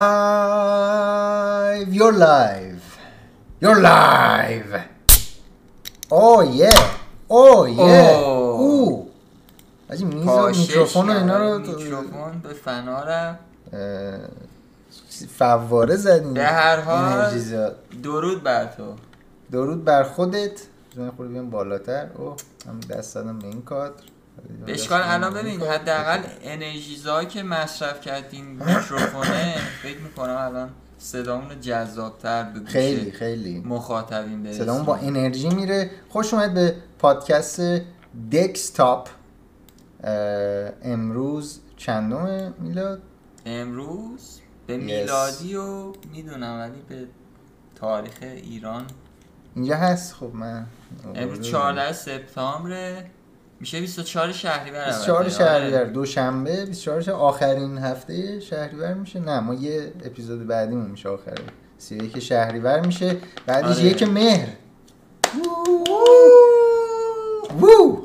live. You're live. You're live. Oh yeah. Oh yeah. او آجی میز و پاشش میکروفون و اینا رو. میکروفون به فنارم اه، فواره زدین به هر حال. درود بر تو درود بر خودت من خود بیام بالاتر او هم دست دادم به این کادر اشکال دست الان ببین. حداقل انرژیزایی که مصرف کردین میکروفونه فکر می‌کنم الان صدامون جذابتر به خیلی خیلی. مخاطبین برسونه صدامون با انرژی میره. خوش اومد به پادکست دکستاپ امروز چندم میلاد؟ امروز به. میلادی و می‌دونم ولی به تاریخ ایران. اینجا هست؟ خب من امروز 14 سپتامبر میشه 24 شهریور 24 البته. شهریور آره. دوشنبه 24 شه- آخرین هفته شهریور میشه نه ما یه اپیزود بعدیمون میشه آخره 31 شهریور میشه بعدش آره. یک مهر وو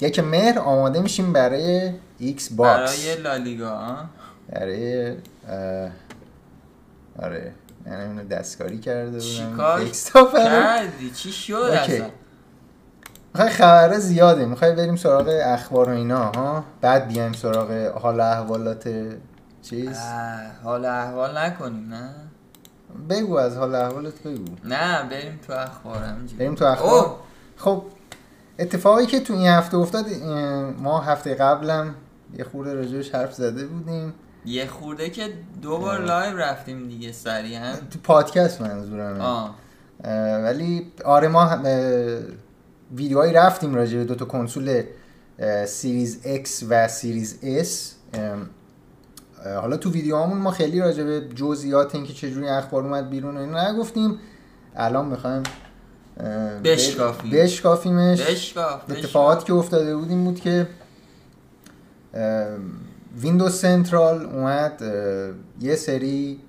یک مهر آماده میشیم برای ایکس باکس برای لالیگا؟ برای آره من اینو دستکاری کرده بودم چیکار. کردی چی شد. اصلا می‌خوای خبره زیاده می‌خوای بریم سراغ اخبار و اینا ها؟ بعد بیایم سراغ حال احوالات چیز. حال احوال نکنیم نه؟ بگو از حال احوالت بگو. نه بریم تو اخبار بریم تو اخبار. اوه، خب اتفاقی که تو این هفته افتاد ما هفته قبلم یه خورده راجعش حرف زده بودیم. یه خورده که دو بار. لایو رفتیم دیگه سریعا. تو پادکست منظورمه. آه. ولی آره ما ویدیوهایی رفتیم راجع به دو تا کنسول اه، Series X و Series S حالا تو ویدیوهامون ما خیلی راجع به جزئیات اینکه چجوری اخبار اومد بیرون و اینا نگفتیم الان می‌خوایم بشکافیم. بشکافیمش بشکاف اتفاقاتی. که افتاده بود این بود که Windows Central اومد یه سری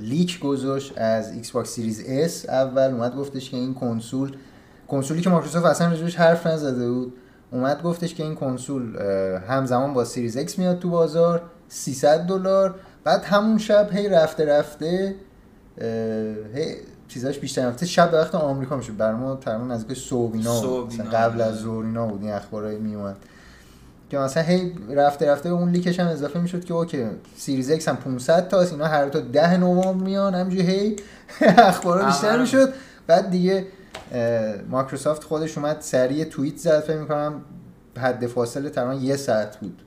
leak گذاشت از Xbox Series S اول اومد گفتش که این کنسول کنسولی که مایکروسافت اصلا راجبش حرف نزده بود اومد گفتش که این کنسول همزمان با Series X میاد تو بازار 300 دلار. بعد همون شب هی رفته رفته هی چیزاش بیشتر رفته. شب به وقت آمریکا میشه بر ما تقریبا نزدیک. مثلا قبل از ظهرینا بود این اخبارایی میومد که مثلا هی رفته رفته به اون leak ش هم اضافه می‌شد که اوکی Series X هم 500 تاست اینا هر تا 10 نوامبر میان همینجوری هی اخبارا بیشتر. می‌شد. بعد دیگه مایکروسافت خودش اومد سریع توییت زد فکر می‌کنم حد فاصله تقریبا یه ساعت بود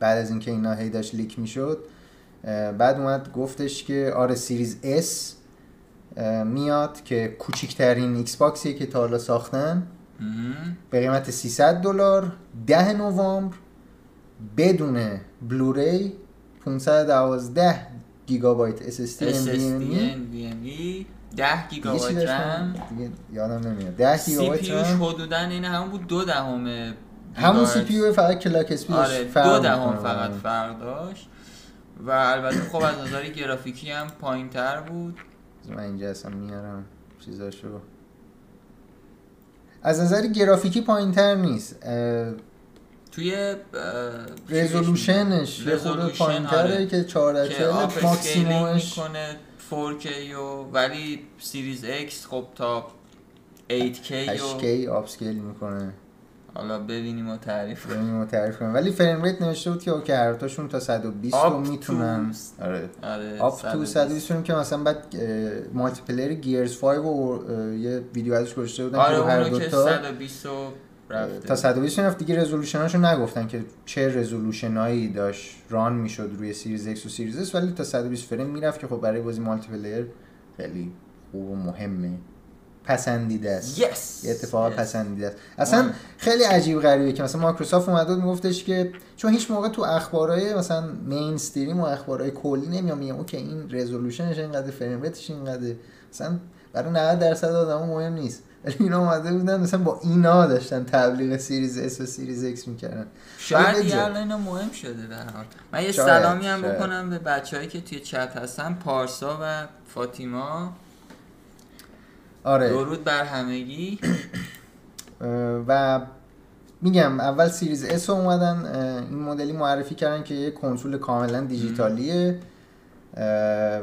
بعد از اینکه اینا هی داشت leak می‌شد. بعد اومد گفتش که آره Series S میاد که کوچیکترین Xbox یه که تا حالا ساختن. به قیمت 300 دلار. 10 نوامبر بدون Blu-ray 512 گیگابایت SSD NVMe 10 دیگه چی گیگابایت؟ رم. دیگه یادم نمیاد. 10 سی گیگابایت رم. حدودا این همون بود دو دهم همون. CPU فقط clock speed ش آره فرق دو دهم. فقط فرق داشت. و البته خب از نظر گرافیکی هم پایین تر بود من اینجا اصلا میارم چیزاشو. از نظر گرافیکی پایین تر نیست توی رزولوشنش یه رزولوشن، پایین آره. تره که که 440p ماکسیمومش می‌کنه. 4K و ولی Series X خب تا 8K و 8K upscale می‌کنه. حالا ببینیم و تعریف کنیم. ببینیم و تعریف کنیم. ولی frame rate نوشته بود که اوکی هر تاشون تا 120 رو می‌تونن. آره. آره up to 120. 120 رو که مثلا بعد multiplayer Gears 5 و یه ویدیو ازش گذاشته بودن آره که هر دو تا. 120 رو رفته. تا 120 رفت دیگه رزولوشناشو نگفتن که چه رزولوشنایی داشت. run می‌شد روی Series X و Series S ولی تا 120 فریم می‌رفت که خب برای بازی multiplayer خیلی خوب و مهمه. پسندیده است. Yes! یه اتفاق yes. پسندیده است. اصلا آه. خیلی عجیب غریبه که مثلا مایکروسافت اومد بود میگفتش که چون هیچ موقع تو اخبارهای مثلا mainstream و اخبارهای کلی نمیام میگم اوکی این رزولوشنش اینقدر frame rate ش اینقدر مثلا برای 90 درصد آدما مهم نیست. ولی اینا اومده بودن مثلا با اینا داشتن تبلیغ Series S و Series X می‌کردن. شاید بگذار. الان اینا مهم شده در حال. من یه شاید، سلامی هم شاید. بکنم به بچههایی که توی چت هستن پارسا و فاطیما. آره. درود بر همگی. و میگم اول Series S اومدن این مدلی معرفی کردن که یه کنسول کاملا دیجیتالیه.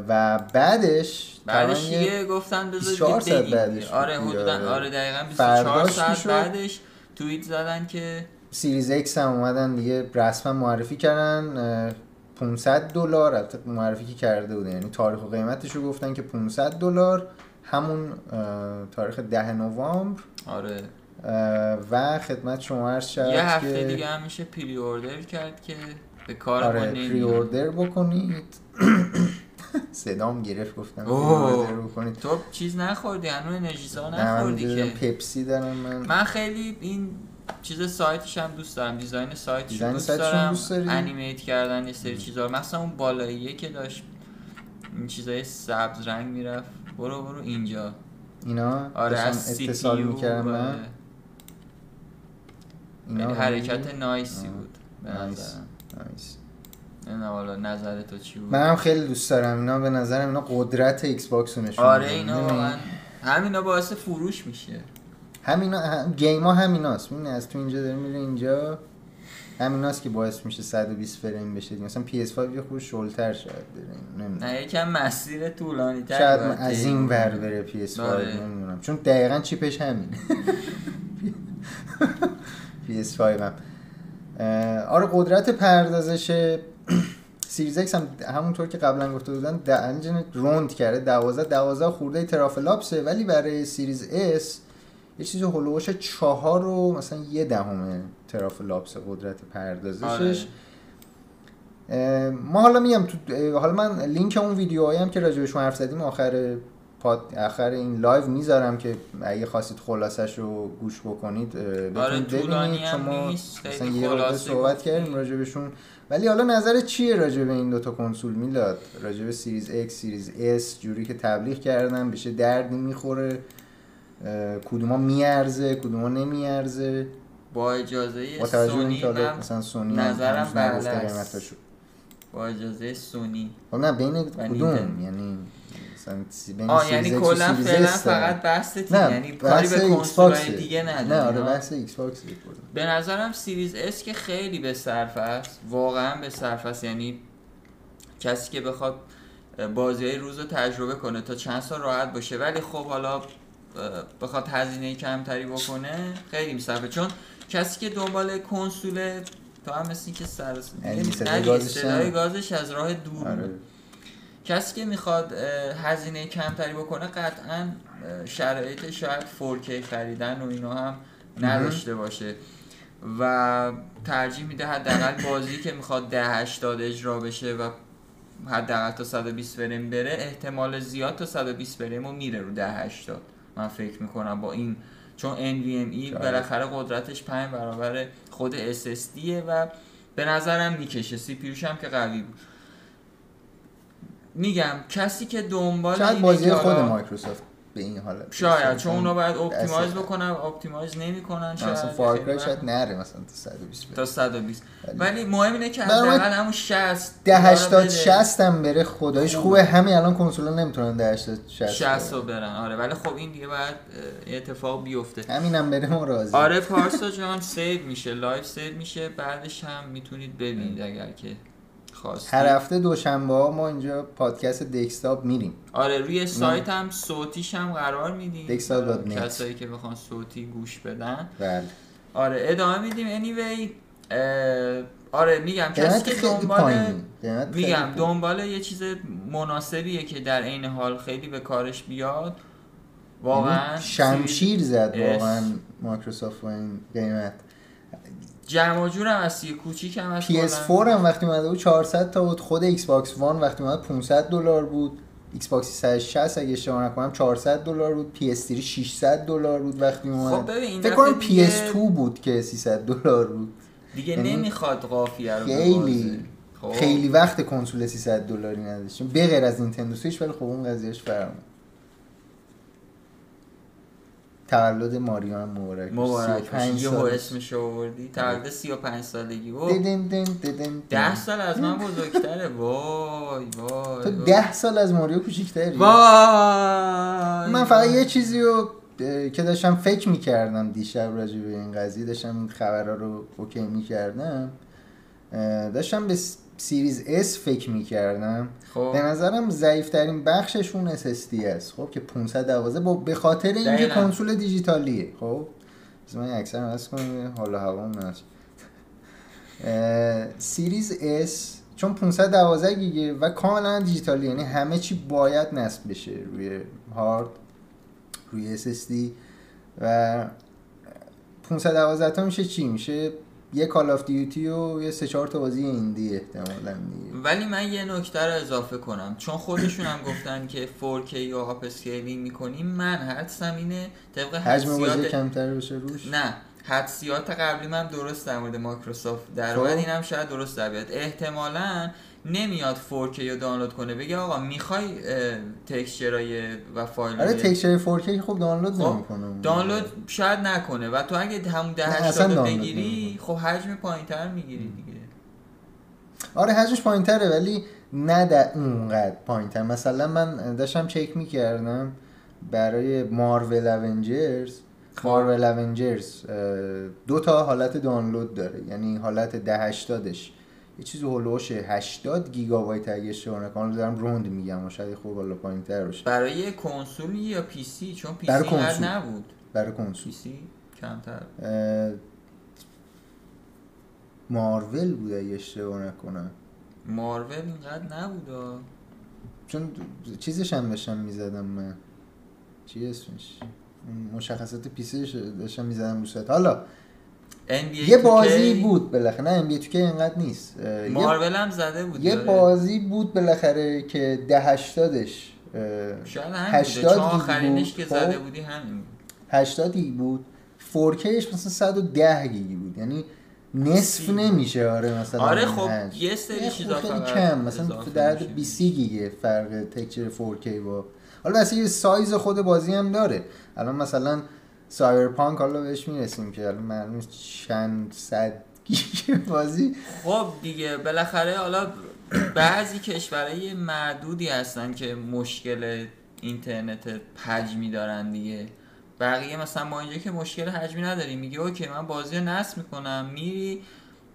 و بعدش بعدش یه گفتن 24 بذار ساعت بعدش آره حدودا. آره دقیقا 24 فرداش ساعت. بعدش توییت زدن که سیریز X هم اومدن دیگه رسما معرفی کردن اه، 500 دلار البته معرفی که کرده بودن. یعنی تاریخ و قیمتش رو گفتن که 500 دلار همون تاریخ 10 نوامبر. آره. و خدمت شما عرض شد یه هفته که دیگه هم میشه پری اوردر کرد که به کار آره پری اوردر بکنید. صدام گرفت گفتم. اوردر بکنید تو چیز نخوردی؟ هنوز انرژیزا نه من نخوردی که؟ پپسی دارم من. من خیلی این چیز سایتش هم دوست دارم دیزاین سایتش رو دیزاین دوست رو دارم. دوست؟ انیمیت کردن یه سری چیزا. رو مثلا اون بالاییه که داشت این چیزای سبز رنگ می‌رفت. برو برو اینجا. اینا؟ آره از اتصال می‌کردم من خیلی اینا حرکت nice ی. بود به nice. nice. نه حالا نظر تو چی بود. منم خیلی دوست دارم اینا به نظرم اینا قدرت Xbox رو نشون آره. اینا؟ واقعا همینا باعث فروش میشه. همینا هم... game ها همیناست. می‌بینی از تو اینجا داره میره اینجا. همیناست که باعث میشه 120 فریم بشه مثلا PS5 یه خورده شلتر شاید بره. نمی‌دونم. نه یکم مسیر طولانی تر شاید از این ور بره PS5 آره. نمی‌دونم. چون دقیقا چیپش همینه. PS5 هم. آره قدرت پردازش سیریز X هم همونطور که قبلا گفته بودن د- انجین روند کرده. 12 12 خورده ترافلاپسه ولی برای سیریز S یه چیزی هلوش چهار و مثلا یه دهم ترافلاپس قدرت پردازشش. آره. ما حالا میگم تو حالا من لینک اون ویدیوهایی هم که راجبشون حرف زدیم آخر پاد آخر این لایو می‌ذارم که اگه خواستید خلاصش رو گوش بکنید بتونید آره، ببینید. چون ما مثلا یه صحبت. کردیم راجبشون ولی حالا نظر چیه راجب این دوتا کنسول میلاد؟ راجب Series X Series S جوری که تبلیغ کردن به چه دردی می‌خوره کدوما میارزه کدوما نمیارزه؟ با اجازه با توجه به سونی من مثلا سونی نظرم بله. با اجازه سونی. خب نه بین کدوم. یعنی آه یعنی کلا فعلا. فقط بحث تیم نه یعنی کاری به کنسولای ایکس باکسه. دیگه نه نداری آره؟ بحث ایکس باکس به نظرم Series S که خیلی به صرف است واقعا به صرف است یعنی کسی که بخواد بازی های روز رو تجربه کنه تا چند سال راحت باشه ولی خب حالا بخواد هزینه کمتری بکنه خیلی میصرفه چون کسی که دنبال کنسول تو هم مثل که سر یعنی صدای گازش از راه دور آره. کسی که می‌خواد هزینه کمتری بکنه قطعا شرایط شاید 4K خریدن و اینا هم نداشته باشه. و ترجیح میده حداقل بازی که می‌خواد 1080 اجرا بشه و حداقل تا 120 فریم بره احتمال زیاد تا 120 فریم رو میره رو 1080 من فکر می‌کنم با این چون NVMe. بالاخره قدرتش 5 برابر خود SSD و به نظرم می‌کشه. CPUش هم که قوی بود. میگم کسی که دنبال شاید بازی خود حالا- مایکروسافت به این حالت شاید چون اونا باید اپتیمایز بکنن اپتیمایز نمی‌کنن شاید مثلا فارکرای وقت. شاید نره مثلا تا 120 تا بره 120 ولی- مهم اینه که حداقل همون 60 ده 80 بده. 60 هم بره خدایش خوبه. همین الان کنسولا نمی‌تونن ده 80 60 60 رو. برن آره ولی خب این دیگه باید اه، اتفاق بیفته همین هم بره ما راضی آره پارسا جان save میشه live save میشه بعدش هم می‌تونید ببینید اگر که خواستید هر هفته دوشنبه ها ما اینجا پادکست دکستاپ میریم. آره روی سایت هم صوتیش هم قرار میدیم. Decstop.net. کسایی که بخوان صوتی گوش بدن. بله. آره ادامه میدیم. Anyway آره میگم کسی که دنبال میگم. دنبال یه چیز مناسبیه که در عین حال خیلی به کارش بیاد. واقعا یعنی شمشیر زد. واقعا مایکروسافت با این قیمت. جمع جورم از یه کوچیک هم از PS4 کلا. هم وقتی اومده بود 400 تا بود خود ایکس باکس وان وقتی اومد 500 دلار بود ایکس باکس 360 اگه اشتباه نکنم 400 دلار بود PS3 600 دلار بود وقتی اومد خب ببین فکر کنم دیگه- PS2 بود که 300 دلار بود دیگه یعنی نمی‌خواد قافیه رو خیلی. خب. خیلی وقت کنسول 300 دلاری نداشتیم به غیر از نینتندو سویچ ولی خب اون قضیهش فرق تولد ماریو هم مبارک. مبارک 35 باشه یهو سالش. اسمش آوردی. تولد 35 سالگی. و دیدن دن دیدن ده دن. سال از من بزرگتره. وای وای تو وای. ده سال از ماریو کوچیکتری. وای. من فقط یه چیزی رو که داشتم فکر می‌کردم دیشب راجع به این قضیه داشتم این خبرها رو اوکی می‌کردم. داشتم به Series S فکر می‌کردم. خب. به نظرم ضعیفترین بخشش اون SSD است خب که 512 با به خاطر اینکه. کنسول دیجیتالیه. خب. من اکثر از کنم حالا هوا نشه. Series S چون 512 گیگه و کاملا دیجیتالی یعنی همه چی باید نصب بشه روی هارد روی SSD و 512 تا میشه چی؟ میشه یه کال آف دیوتی و یه سه چهار تا بازی ایندی احتمالاً ولی من یه نکته رو اضافه کنم. چون خودشون هم گفتن که 4K و upscaling می‌کنیم من حدسم اینه طبق حجم بازی کمتر بشه روش؟ نه. حدسیات قبلی من درست در مورد مایکروسافت در خب. اومد. اینم شاید درست در بیاد. احتمالا نمیاد 4K رو دانلود کنه. بگه آقا می‌خوای textureای و فایل آره تکسچر 4K خب دانلود نمی‌کنه دانلود شاید نکنه. و تو اگه همون ده نه، اصلا هشتاد رو دانلود بگیری خب حجم پایینتر می‌گیری دیگه. آره حجمش پایین تره ولی نه در اونقدر پایین تر مثلا من داشتم چک می‌کردم برای مارول اونجرز. مارول اونجرز دو تا حالت دانلود داره. یعنی حالت ده هشتادش. یه چیزی هلوش 80 گیگابایت اگه اشتباه نکنم دارم روند میگم و شاید خوب بالا پایین تر باشه. برای کنسول یا پی سی؟ چون پی برای سی کنسول. نبود. برای کنسول. پی سی کمتر. مارول بود اگه اشتباه نکنم. مارول اینقدر نبود. چون چیزش هم داشتم می‌زدم من. چی اسمش؟ مشخصات پیسیش داشتم می‌زدم رو حالا NBA یه 2K بازی بود بالاخره نه ام بی تو که اینقدر نیست مارول هم زده بود یه داره. بازی بود بالاخره که ده هشتادش شاید همین بوده 80 چون گیگ آخرینش که خب. زده بودی همین بود 80 گیگ بود 4Kش مثلا 110 گیگ بود یعنی نصف. نمیشه آره مثلا آره خب. یه سری چیزا خب خیلی کم مثلا تو در حد میشه. 20 گیگه فرق texture 4K با حالا واسه یه سایز خود بازی هم داره الان مثلا سایبرپانک حالا بهش می‌رسیم که الان معلوم چند صد گیگ بازی. خب دیگه بالاخره حالا بعضی کشورهای معدودی هستن که مشکل اینترنت حجمی دارن دیگه. بقیه مثلا ما اینجا که مشکل حجمی نداریم. میگه اوکی من بازی رو نصب می‌کنم میری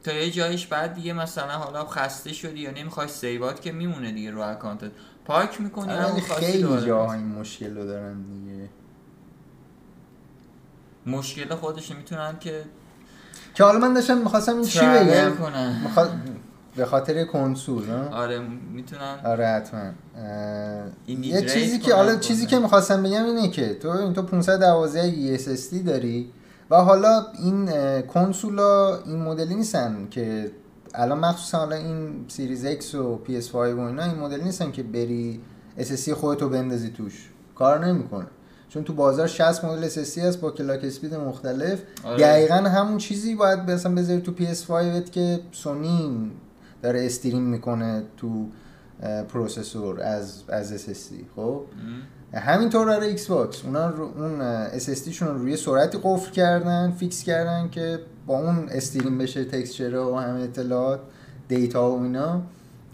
تا یه جایش بعد دیگه مثلا حالا خسته شدی یا نمی‌خوای saveات که میمونه دیگه رو accountت. پاک می‌کنی خواستی خیلی جاها. این مشکل رو دارن دیگه. مشکل خودش می‌تونن که که حالا من داشتم می‌خواستم این چی بگم؟ کنن. میخوا... به خاطر کنسول ها؟ آره می‌تونن. آره حتما. اه، ایمیگریت یه چیزی که حالا. چیزی که می‌خواستم بگم اینه که تو این تو 512 گیگ SSD داری و حالا این کنسولا این مدلی نیستن که الان مخصوصا حالا این Series X و PS5 و اینا این مدلی نیستن که بری SSD خودتو بندازی توش. کار نمی‌کنه. چون تو بازار 60 مدل SSD هست با clock speed مختلف. آره. دقیقا همون چیزی باید مثلا بذاری تو PS5 که سونی داره stream می‌کنه تو processor از از SSD خب؟ همینطور برای Xbox اونا رو اون SSD شون رو روی سرعتی قفل کردن fix کردن که با اون stream بشه texture و همه اطلاعات data و اینا.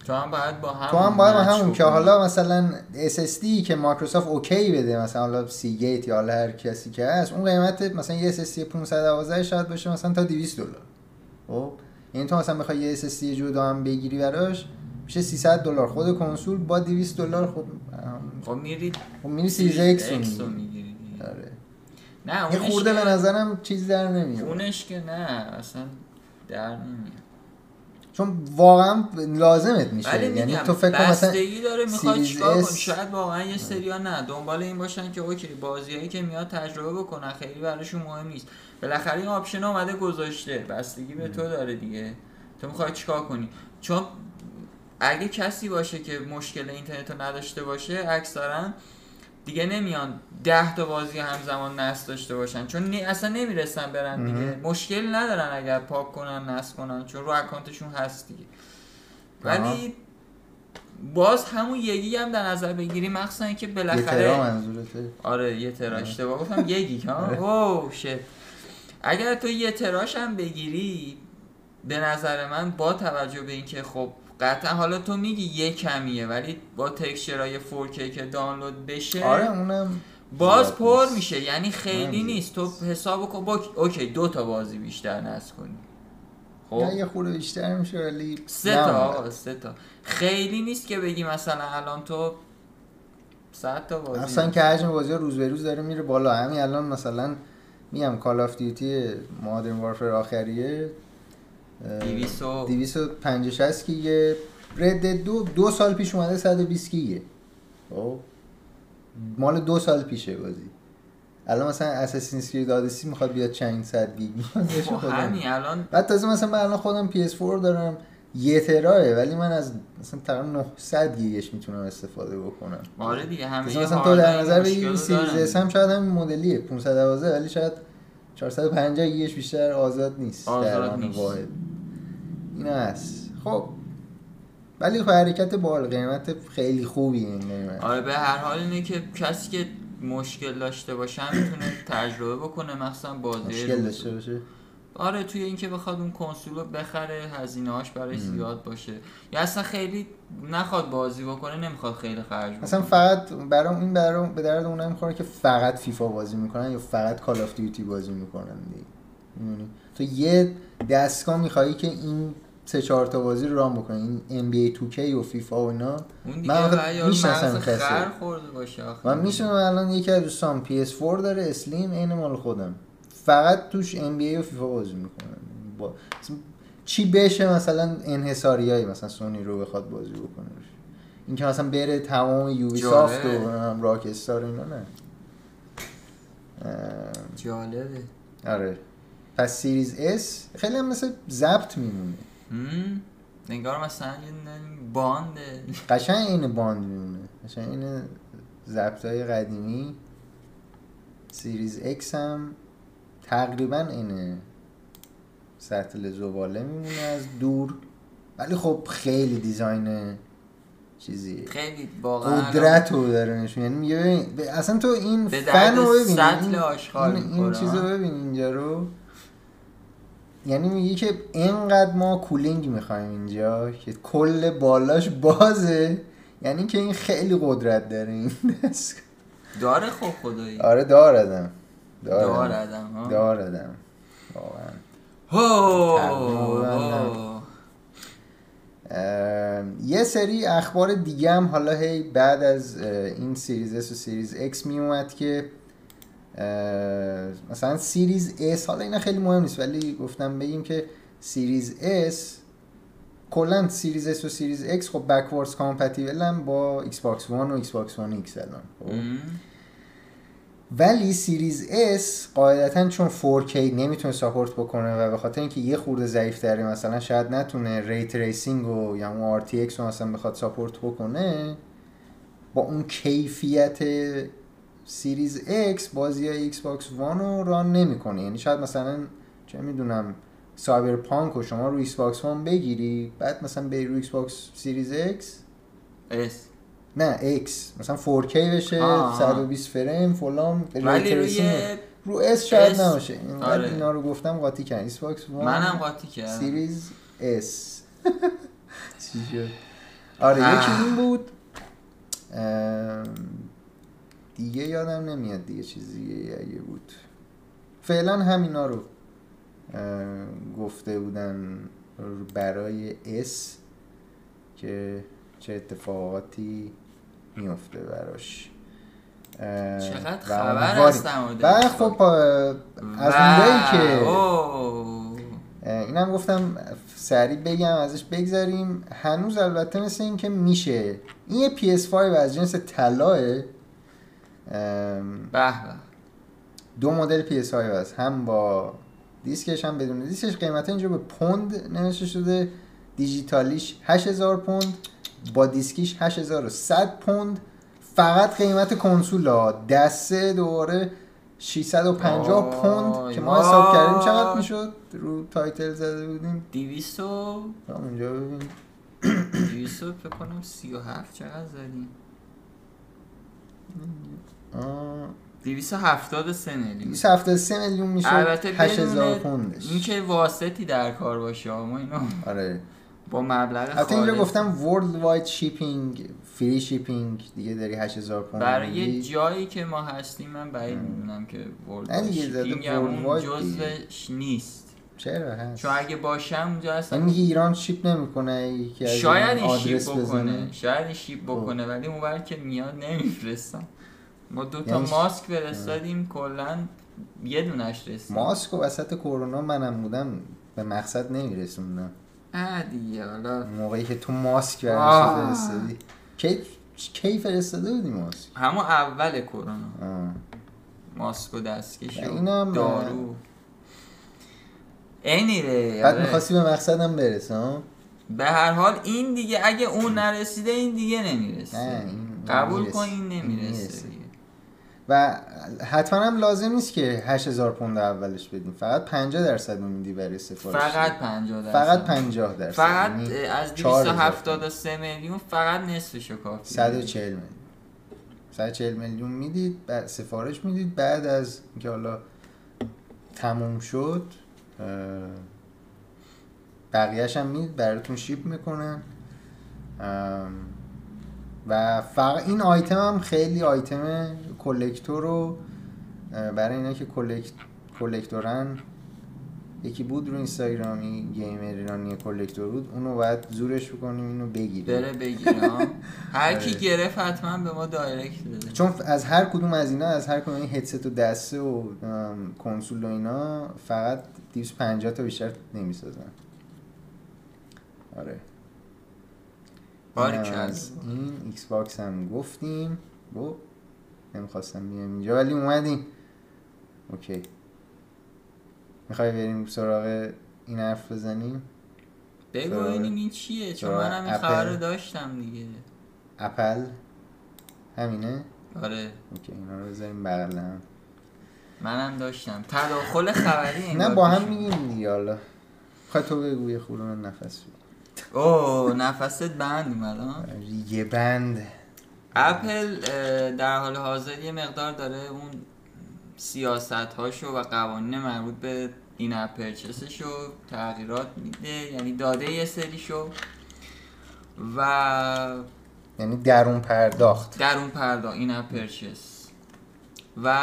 تو هم باید با هم تو هم باید با همون که. حالا مثلا SSD که Microsoft OK بده مثلا حالا Seagate یا حالا هر کسی که هست اون قیمت مثلا یه SSD 512 شاید باشه مثلا تا 200 دلار. خب؟ یعنی تو مثلا بخوای یه SSD جدا هم بگیری براش میشه 300 دلار. خود کنسول با 200 دلار خب خب میری خب میری Series X رو می‌گیری. آره. نه یه خورده اونش به نظرم چیز در نمیاد. اونش که نه اصلا در نمیاد. چون واقعا لازمت میشه. ولی یعنی تو فکر کن مثلا بستگی داره می‌خوای Series چیکار کنی؟ شاید واقعا یه سریا نه. دنبال این باشن که OK بازیایی که میاد تجربه بکنن. خیلی براشون مهم نیست. بالاخره این option اومده گذاشته. بستگی به تو داره دیگه. تو می‌خوای چیکار کنی؟ چون اگه کسی باشه که مشکل اینترنت رو نداشته باشه اکثرا دیگه نمیان ده تا بازی همزمان نصب داشته باشن. چون نی- اصلا نمی‌رسن برن دیگه. مشکل ندارن اگر پاک کنن نصب کنن چون رو اکانتشون هست دیگه. ولی باز همون گیگی هم در نظر بگیری مخصوصا اینکه یه بالاخره آره یه ترا اشتباه گفتم یه گیگ ها اوه شت. اگر تو یه تراش هم بگیری به نظر من با توجه به اینکه خب قطعا حالا تو میگی یه کمیه ولی با تکسچرهای 4K که دانلود بشه آره اونم باز پر نیست. میشه. یعنی خیلی نیست. تو حساب کن. با اوکی دو تا بازی بیشتر نصب کنی. خب؟ یه خورده بیشتر میشه ولی سه تا. آقا سه تا. خیلی نیست که بگی مثلا الان تو 100 تا بازی اصلا که حجم بازی روز به روز داره میره بالا. همین الان مثلا میگم Call of Duty Modern Warfare آخریه. اه، 200 و- 250 60 گیگه Red Dead دو سال پیش اومده 120 گیگه خب مال دو سال پیشه بازی الان مثلا Assassin's Creed Odyssey می‌خواد بیاد چند صد گیگ خب. همین الان بعد تازه مثلا من الان خودم PS4 دارم یه ترا ولی من از مثلا تقریبا 900 گیگش می‌تونم استفاده بکنم آره دیگه همه مثلا, تو در نظر مشکل بگیر رو Series. S هم شاید همین مدلیه 512 ولی شاید 450 گیگش بیشتر آزاد نیست آزاد نیست. واحد این هست خب. ولی خب حرکت باحال قیمت خیلی خوبی این قیمت. آره به هر حال اینه که کسی که مشکل داشته باشه می‌تونه تجربه بکنه مخصوصا بازی مشکل. داشته باشه. آره توی اینکه بخواد اون کنسول رو بخره هزینه هاش برای زیاد باشه. یا اصلا خیلی نخواد بازی بکنه نمی‌خواد خیلی خرج بکنه. مثلا فقط برام این برام به درد اونها می‌خوره که فقط فیفا بازی می‌کنن یا فقط Call of Duty بازی می‌کنن دیگه؟ تو یه دستگاه میخوایی که این سه چهار تا بازی رو ران بکنه این NBA 2K و فیفا و اینا. اون من دیگه یارو می‌شناسم. خر خورده باشه من میشونم الان یکی از دوستان PS4 داره Slim عین مال خودم. فقط توش NBA و فیفا بازی می‌کنن با... چی بشه مثلا انحصاریایی مثلا سونی رو بخواد بازی بکنه؟ این که مثلا بره تمام Ubisoft. و Rockstar اینا نه. جالبه. آره. پس Series S خیلی هم مثل ضبط میمونه؟ انگار مثلا یه بانده. قشنگ این باند میمونه. قشنگ این ضبط های قدیمی. Series X هم تقریبا اینه سطل زباله میمونه از دور. ولی خب خیلی design چیزیه. خیلی واقعا قدرت رو داره نشون. یعنی میگه ببین اصلا تو این فن رو ببین. سطل این, آشغال این, چیز رو؟ ببین اینجا رو. یعنی میگه که اینقدر ما cooling می‌خوایم اینجا که کل بالاش بازه. یعنی که این خیلی قدرت داره این دست. داره خب خدایی. آره داردم داردم داردم واقعا. یه سری اخبار دیگه هم حالا هی بعد از این Series S و Series X می اومد که مثلا Series S حالا اینا خیلی مهم نیست ولی گفتم بگیم که Series S کلا Series S و Series X خب backwards compatible هم با Xbox One و Xbox One X الان خب. ولی Series S قاعدتا چون 4K نمی‌تونه support بکنه و به خاطر اینکه یه خورده ضعیف تره مثلا شاید نتونه ray tracing و یا اون RTX رو مثلا بخواد support بکنه با اون کیفیت Series X بازی Xbox One رو run نمی‌کنه. یعنی شاید مثلا چه می‌دونم Cyberpunk رو شما رو Xbox One بگیری بعد مثلا بری رو Xbox Series X S نه X مثلا 4K بشه آه. 120 فریم فلان ولی روی رو S شاید S نباشه آره. اینا رو گفتم قاطی کردن. Xbox One منم قاطی کردم. Series S چی شد؟ آره. یکی این بود. دیگه یادم نمیاد دیگه چیز دیگه اگه بود فعلا همینا رو گفته بودن برای اس که چه اتفاقاتی میفته براش چقدر خبر. هست و خب. اه، از اونجایی که. اینم گفتم سریع بگم ازش بگذریم هنوز البته مثل این که میشه این یه PS5 از جنس طلاه به دو مدل PS5 هست. هم با دیسکش هم بدون دیسکش. قیمت اینجا به پوند نوشته شده. دیجیتالیش 8000 پوند. با دیسکیش 8100 پوند. فقط قیمت کنسول ها. دسته دوباره 650 وای، پوند که ما حساب کردیم. چقدر می‌شد؟ رو تایتل زده بودیم. دیویستو اونجا ببین دیویستو فکر کنم سی و هفت چقدر زدیم. آه، دیویستو هفتاد سه میلیون. 273 میلیون می‌شد البته 8000 بدون پوندش. اینکه واسطی در کار باشه ما اینو آره. با مبلغ البته اینجا خالص گفتم worldwide shipping free shipping دیگه داری 8000 پوند برای. یه جایی که ما هستیم من بعید می‌دونم که world shipping دیگه. جزش نیست. چرا؟ هست. چون اگه باشم اونجا هستم. یعنی میگه ایران ship نمی‌کنه از شاید این این ship بکنه. شاید این شیپ بکنه ولی اونور که میاد نمیفرستم. ما دو تا یعنی ماسک فرستادیم کلا یه دونش رسید. ماسک و وسط کرونا منم بودم به مقصد نمیرسوندم. اه دیگه حالا موقعی که تو ماسک. برنامه فرستادی؟ کی کی فرستاده بودی ماسک؟ همون اول کرونا. ماسک و دستکش و دارو. اینیره بعد آره. می‌خواستی به مقصدم برسه ها به هر حال این دیگه اگه اون نرسیده این دیگه نمی‌رسه. قبول. کن این نمی‌رسه. و حتما هم لازم نیست که 8000 پوند اولش بدیم. فقط 50 درصد میدی برای سفارش. فقط 50 درصد. فقط 50 درصد. فقط یعنی از 4000 273 میلیون فقط نصفشو کافیه 140 میلیون. 140 میلیون می‌دید بعد سفارش می‌دید. بعد از اینکه حالا تموم شد بقیهش هم می‌دید براتون ship می‌کنن. و فقط این آیتم هم خیلی item collector رو برای اینا که collect collectorن یکی بود رو اینستاگرامی gamer ایرانی collector بود اونو باید زورش بکنیم اینو بگیریم. بره بگیرم هر کی آره. گرفت حتما به ما direct بده. چون از هر کدوم از اینا از هر کدوم این هدست و دسته و کنسول و اینا فقط 250 تا بیشتر نمی‌سازن. آره. اینم از این ایکس باکس هم گفتیم. نمی‌خواستم بیام اینجا ولی اومدیم. اوکی. می‌خوای بریم سراغ این حرف بزنیم؟ بگو این چیه؟ چون منم این. خبر رو داشتم دیگه. اپل. همینه؟ آره. اوکی اینا رو بذاریم بغل هم منم داشتم. تداخل خبری نه با هم. میگیم دیگه حالا. خواهی تو بگو یه خورده من نفس. اوه نفست بند اومد ریگه بند. اپل در حال حاضر یه مقدار داره اون سیاست هاشو و قوانین مربوط به این app purchaseشو تغییرات میده. یعنی داده یه سریشو و یعنی درون پرداخت. در اون پرداخت in-app purchase و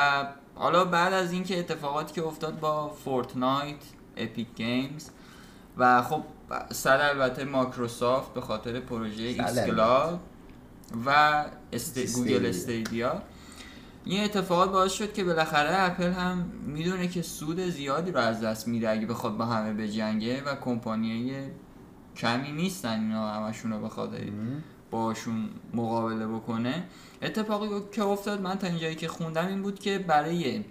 حالا بعد از اینکه اتفاقاتی که افتاد با فورتنایت اپیک گیمز و خب صد البته مایکروسافت به خاطر پروژه ایکس. کلاود و است... Stadia. گوگل Stadia این اتفاقات باعث شد که بالاخره اپل هم می‌دونه که سود زیادی رو از دست میده اگه بخواد با همه بجنگه و کمپانی کمی نیستن اینا همشون رو بخواد. باشون مقابله بکنه اتفاقی که افتاد من تا اینجایی که خوندم این بود که برای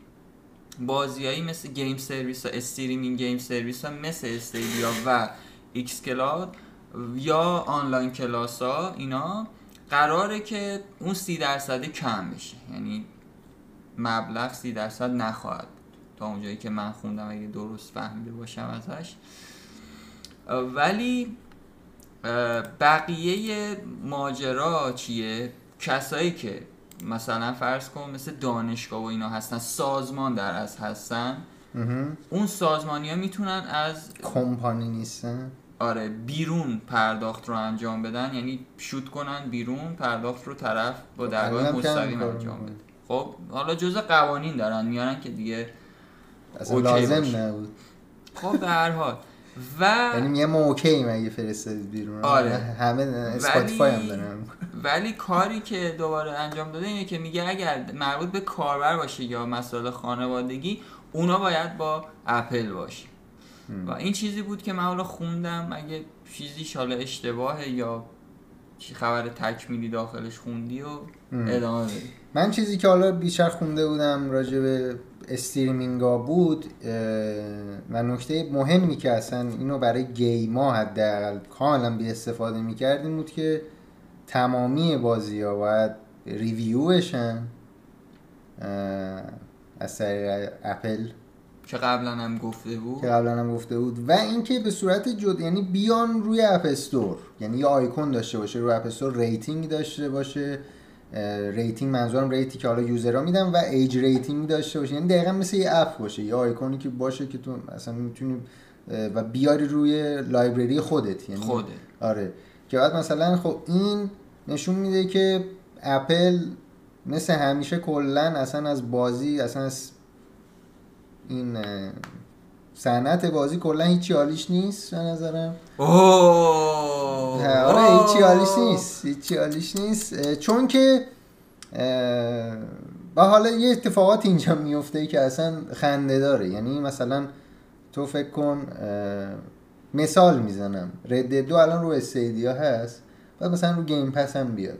بازیایی مثل game service ها streaming game service ها مثل Stadia و xCloud یا online class ها اینا قراره که اون سی درصد کم بشه. یعنی مبلغ سی درصد نخواهد بود. تا اونجایی که من خوندم اگه درست فهمیده باشم ازش. ولی بقیه ماجرا چیه؟ کسایی که مثلا فرض کن مثل دانشگاه و اینا هستن سازمان در از هستن. اون سازمانی ها می‌تونن از کمپانی نیستن؟ آره بیرون پرداخت رو انجام بدن یعنی شوت کنن بیرون پرداخت رو طرف با درگاه الانم که مستقیم انجام بده. خب حالا جزء قوانین دارن میارن که دیگه اصلا لازم باشه. نبود. خب به هر حال. و یعنی میگه ما اوکی اگه فرستادید بیرون. آره. همه Spotify هم دارن. ولی کاری که دوباره انجام داده اینه که میگه اگر مربوط به کاربر باشه یا مسائل خانوادگی اونا باید با اپل باشه. و این چیزی بود که من حالا خوندم. اگه چیزیش حالا اشتباهه یا چی خبر تکمیلی داخلش خوندی و ام. ادامه بدی. من چیزی که حالا بیشتر خونده بودم راجع به streamingا بود و نکته مهمی که اصلا اینو برای gameا حداقل کاملا بی استفاده می‌کرد این بود که تمامی بازی ها باید review بشن از طریق اپل. که قبلا هم گفته بود. که قبلا هم گفته بود. و اینکه به صورت جد یعنی بیان روی App Store یعنی یه آیکون داشته باشه روی App Store rating داشته باشه. rating منظورم ریتی که حالا userها میدن و age rating داشته باشه. یعنی دقیقا مثل یه app باشه. یه آیکونی که باشه که تو اصلا می‌تونی و بیاری روی library خودت. یعنی خوده آره. که بعد مثلا خب این نشون میده که اپل مثل همیشه کلا اصلا از بازی اصلا از این صنعت بازی کلا هیچی حالیش نیست به نظرم. اوه. آره هیچی حالیش نیست هیچی حالیش نیست. چون که و حالا یه اتفاقات اینجا میفته که اصلا خنده داره. یعنی مثلا تو فکر کن مثال می‌زنم. Red دو الان رو Stadia هست بعد مثلا رو Game Pass هم بیاد.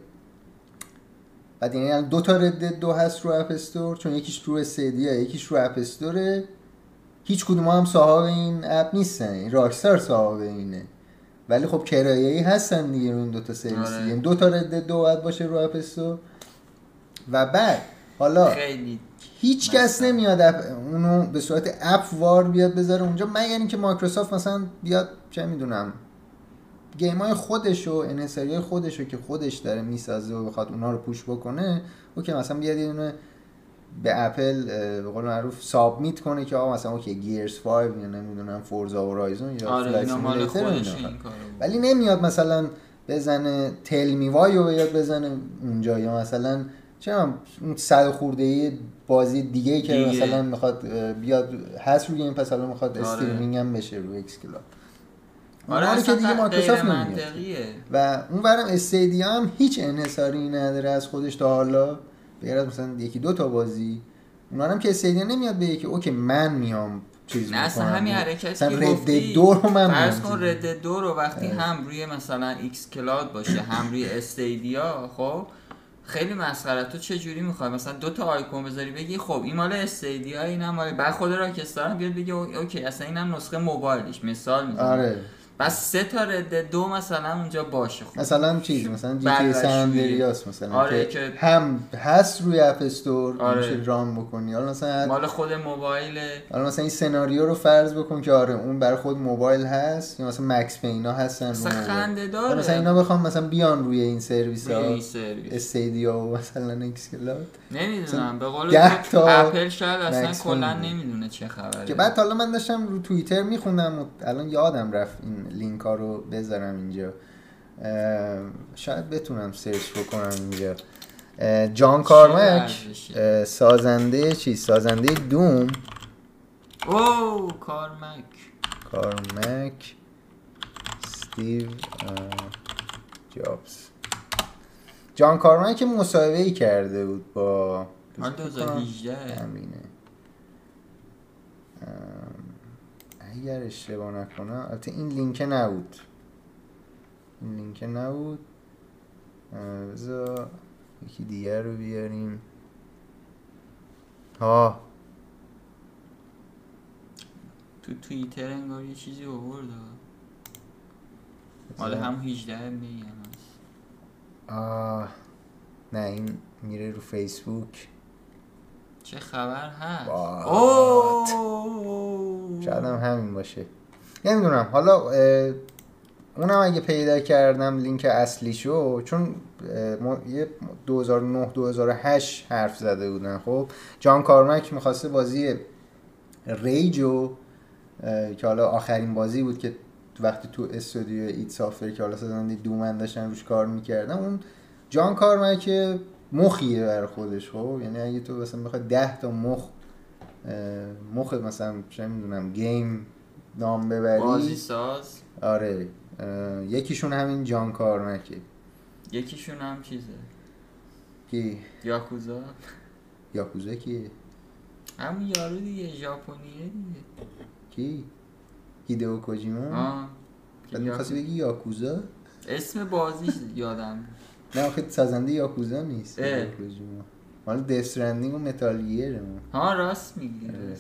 بعد یعنی دو تا Red دو هست رو App Store چون یکیش رو Stadia یکیش رو App Storeه هیچ کدوم هم صاحب این app نیستن این راکستار صاحب اینه ولی خب کرایه‌ای هستن دیگه رو این دوتا سرویس آره. یعنی دو تا Red دو باید باشه رو App Store و بعد حالا خیلی هیچ کس. نمیاد app اونو به صورت app وار بیاد بذاره اونجا مگر اینکه مایکروسافت مثلا بیاد چه می‌دونم game های خودش و انحصاری های خودش رو که خودش داره می‌سازه و بخواد اونا رو push بکنه او که مثلا بیاد یه دونه به اپل به قول معروف submit کنه که آقا مثلا اوکی Gears 5 یا نمی‌دونم Forza Horizon یا آره اینا مال خودش. این. ولی نمیاد مثلا بزنه Tell Me Why رو بیاد بزنه اونجا یا مثلا چه هم اون صد خورده ای بازی دیگه که دیگه. مثلا می‌خواد بیاد هست روی این پس حالا می‌خواد آره. streaming هم بشه رو xCloud آره که دیگه مایکروسافت نمیاد. و اون برم Stadia هم هیچ انحصاری نداره از خودش تا حالا. غیر از مثلا یکی دو تا بازی. اونا هم که Stadia نمیاد بگه که اوکی من میام چیز نه اصلا. همین مثلا که Red دو رو من فرض کن رد دو رو وقتی آره. هم روی مثلا ایکس کلاد باشه هم روی استیدیا خب خیلی مسخره. تو چه جوری می‌خوای مثلا دو تا آیکون بذاری بگی خب این مال استیدیا اینم مال بعد خود راکستار هم بیاد بگه او- اوکی اصلا اینم نسخه موبایلش. مثال می‌زنم. آره. بس سه تا رد دو مثلا اونجا باشه خب. مثلا چیز مثلا جی تی ای سن اندریاس مثلا آره که, که- هم هست روی App Store آره. میشه رام بکنی. حالا مثلا مال خود موبایل. حالا مثلا این سناریو رو فرض بکن که آره اون برای خود موبایل هست یا مثلا مکس پین‌ها هستن موبایل. خنده داره مثلا اینا بخوام مثلا بیان روی این سرویس روی ها. این سرویس. استیدیا و مثلا ایکس کلاد نمی‌دونم به قول اپل شاید اصلا کلا. نمی‌دونه چه خبره. که بعد حالا من داشتم رو توییتر میخوندم و الان یادم رفت این لینک ها رو بذارم اینجا. شاید بتونم سرچ بکنم اینجا. جان کارمک سازنده چی سازنده دوم. او کارمک. کارمک استیو جابز. جان کارمک مصاحبه ای کرده بود با مال فکر کنم 2018 همینه اگر اشتباه نکنم البته این لینک نبود. این لینک نبود. بذار یکی دیگر رو بیاریم. ها. تو توییتر انگار یه چیزی آورد. مال هم 18 میگم هست. آه. نه این میره رو فیسبوک. چه خبر هست؟ شاید هم همین باشه. نمی‌دونم. حالا اونم اگه پیدا کردم لینک اصلیشو چون یه 2009 2008 حرف زده بودن. خب جان کارمک می‌خواسته بازی ریجو که حالا آخرین بازی بود که وقتی تو استودیو ایت سافر که حالا سازنده دومن داشتن روش کار می‌کردن. اون جان کارمک مخیه بر خودش خب؟ یعنی اگه تو مثلا بخوای 10 تا مخ مخ مثلا چه می‌دونم گیم نام ببری. بازی ساز. آره یکیشون همین جان کارمکه یکیشون هم چیزه؟ کی؟ یاکوزا. یاکوزا کیه؟ همون یارو دیگه ژاپنیه دیگه. کی؟ هیدئو کوجیما؟ آه بعد می‌خواستی بگی یاکوزا؟ اسم بازیش یادم بود. نه آخه سازنده یاکوزا نیست. مال دث استرندینگ و متال گیر ها راست میگی آره.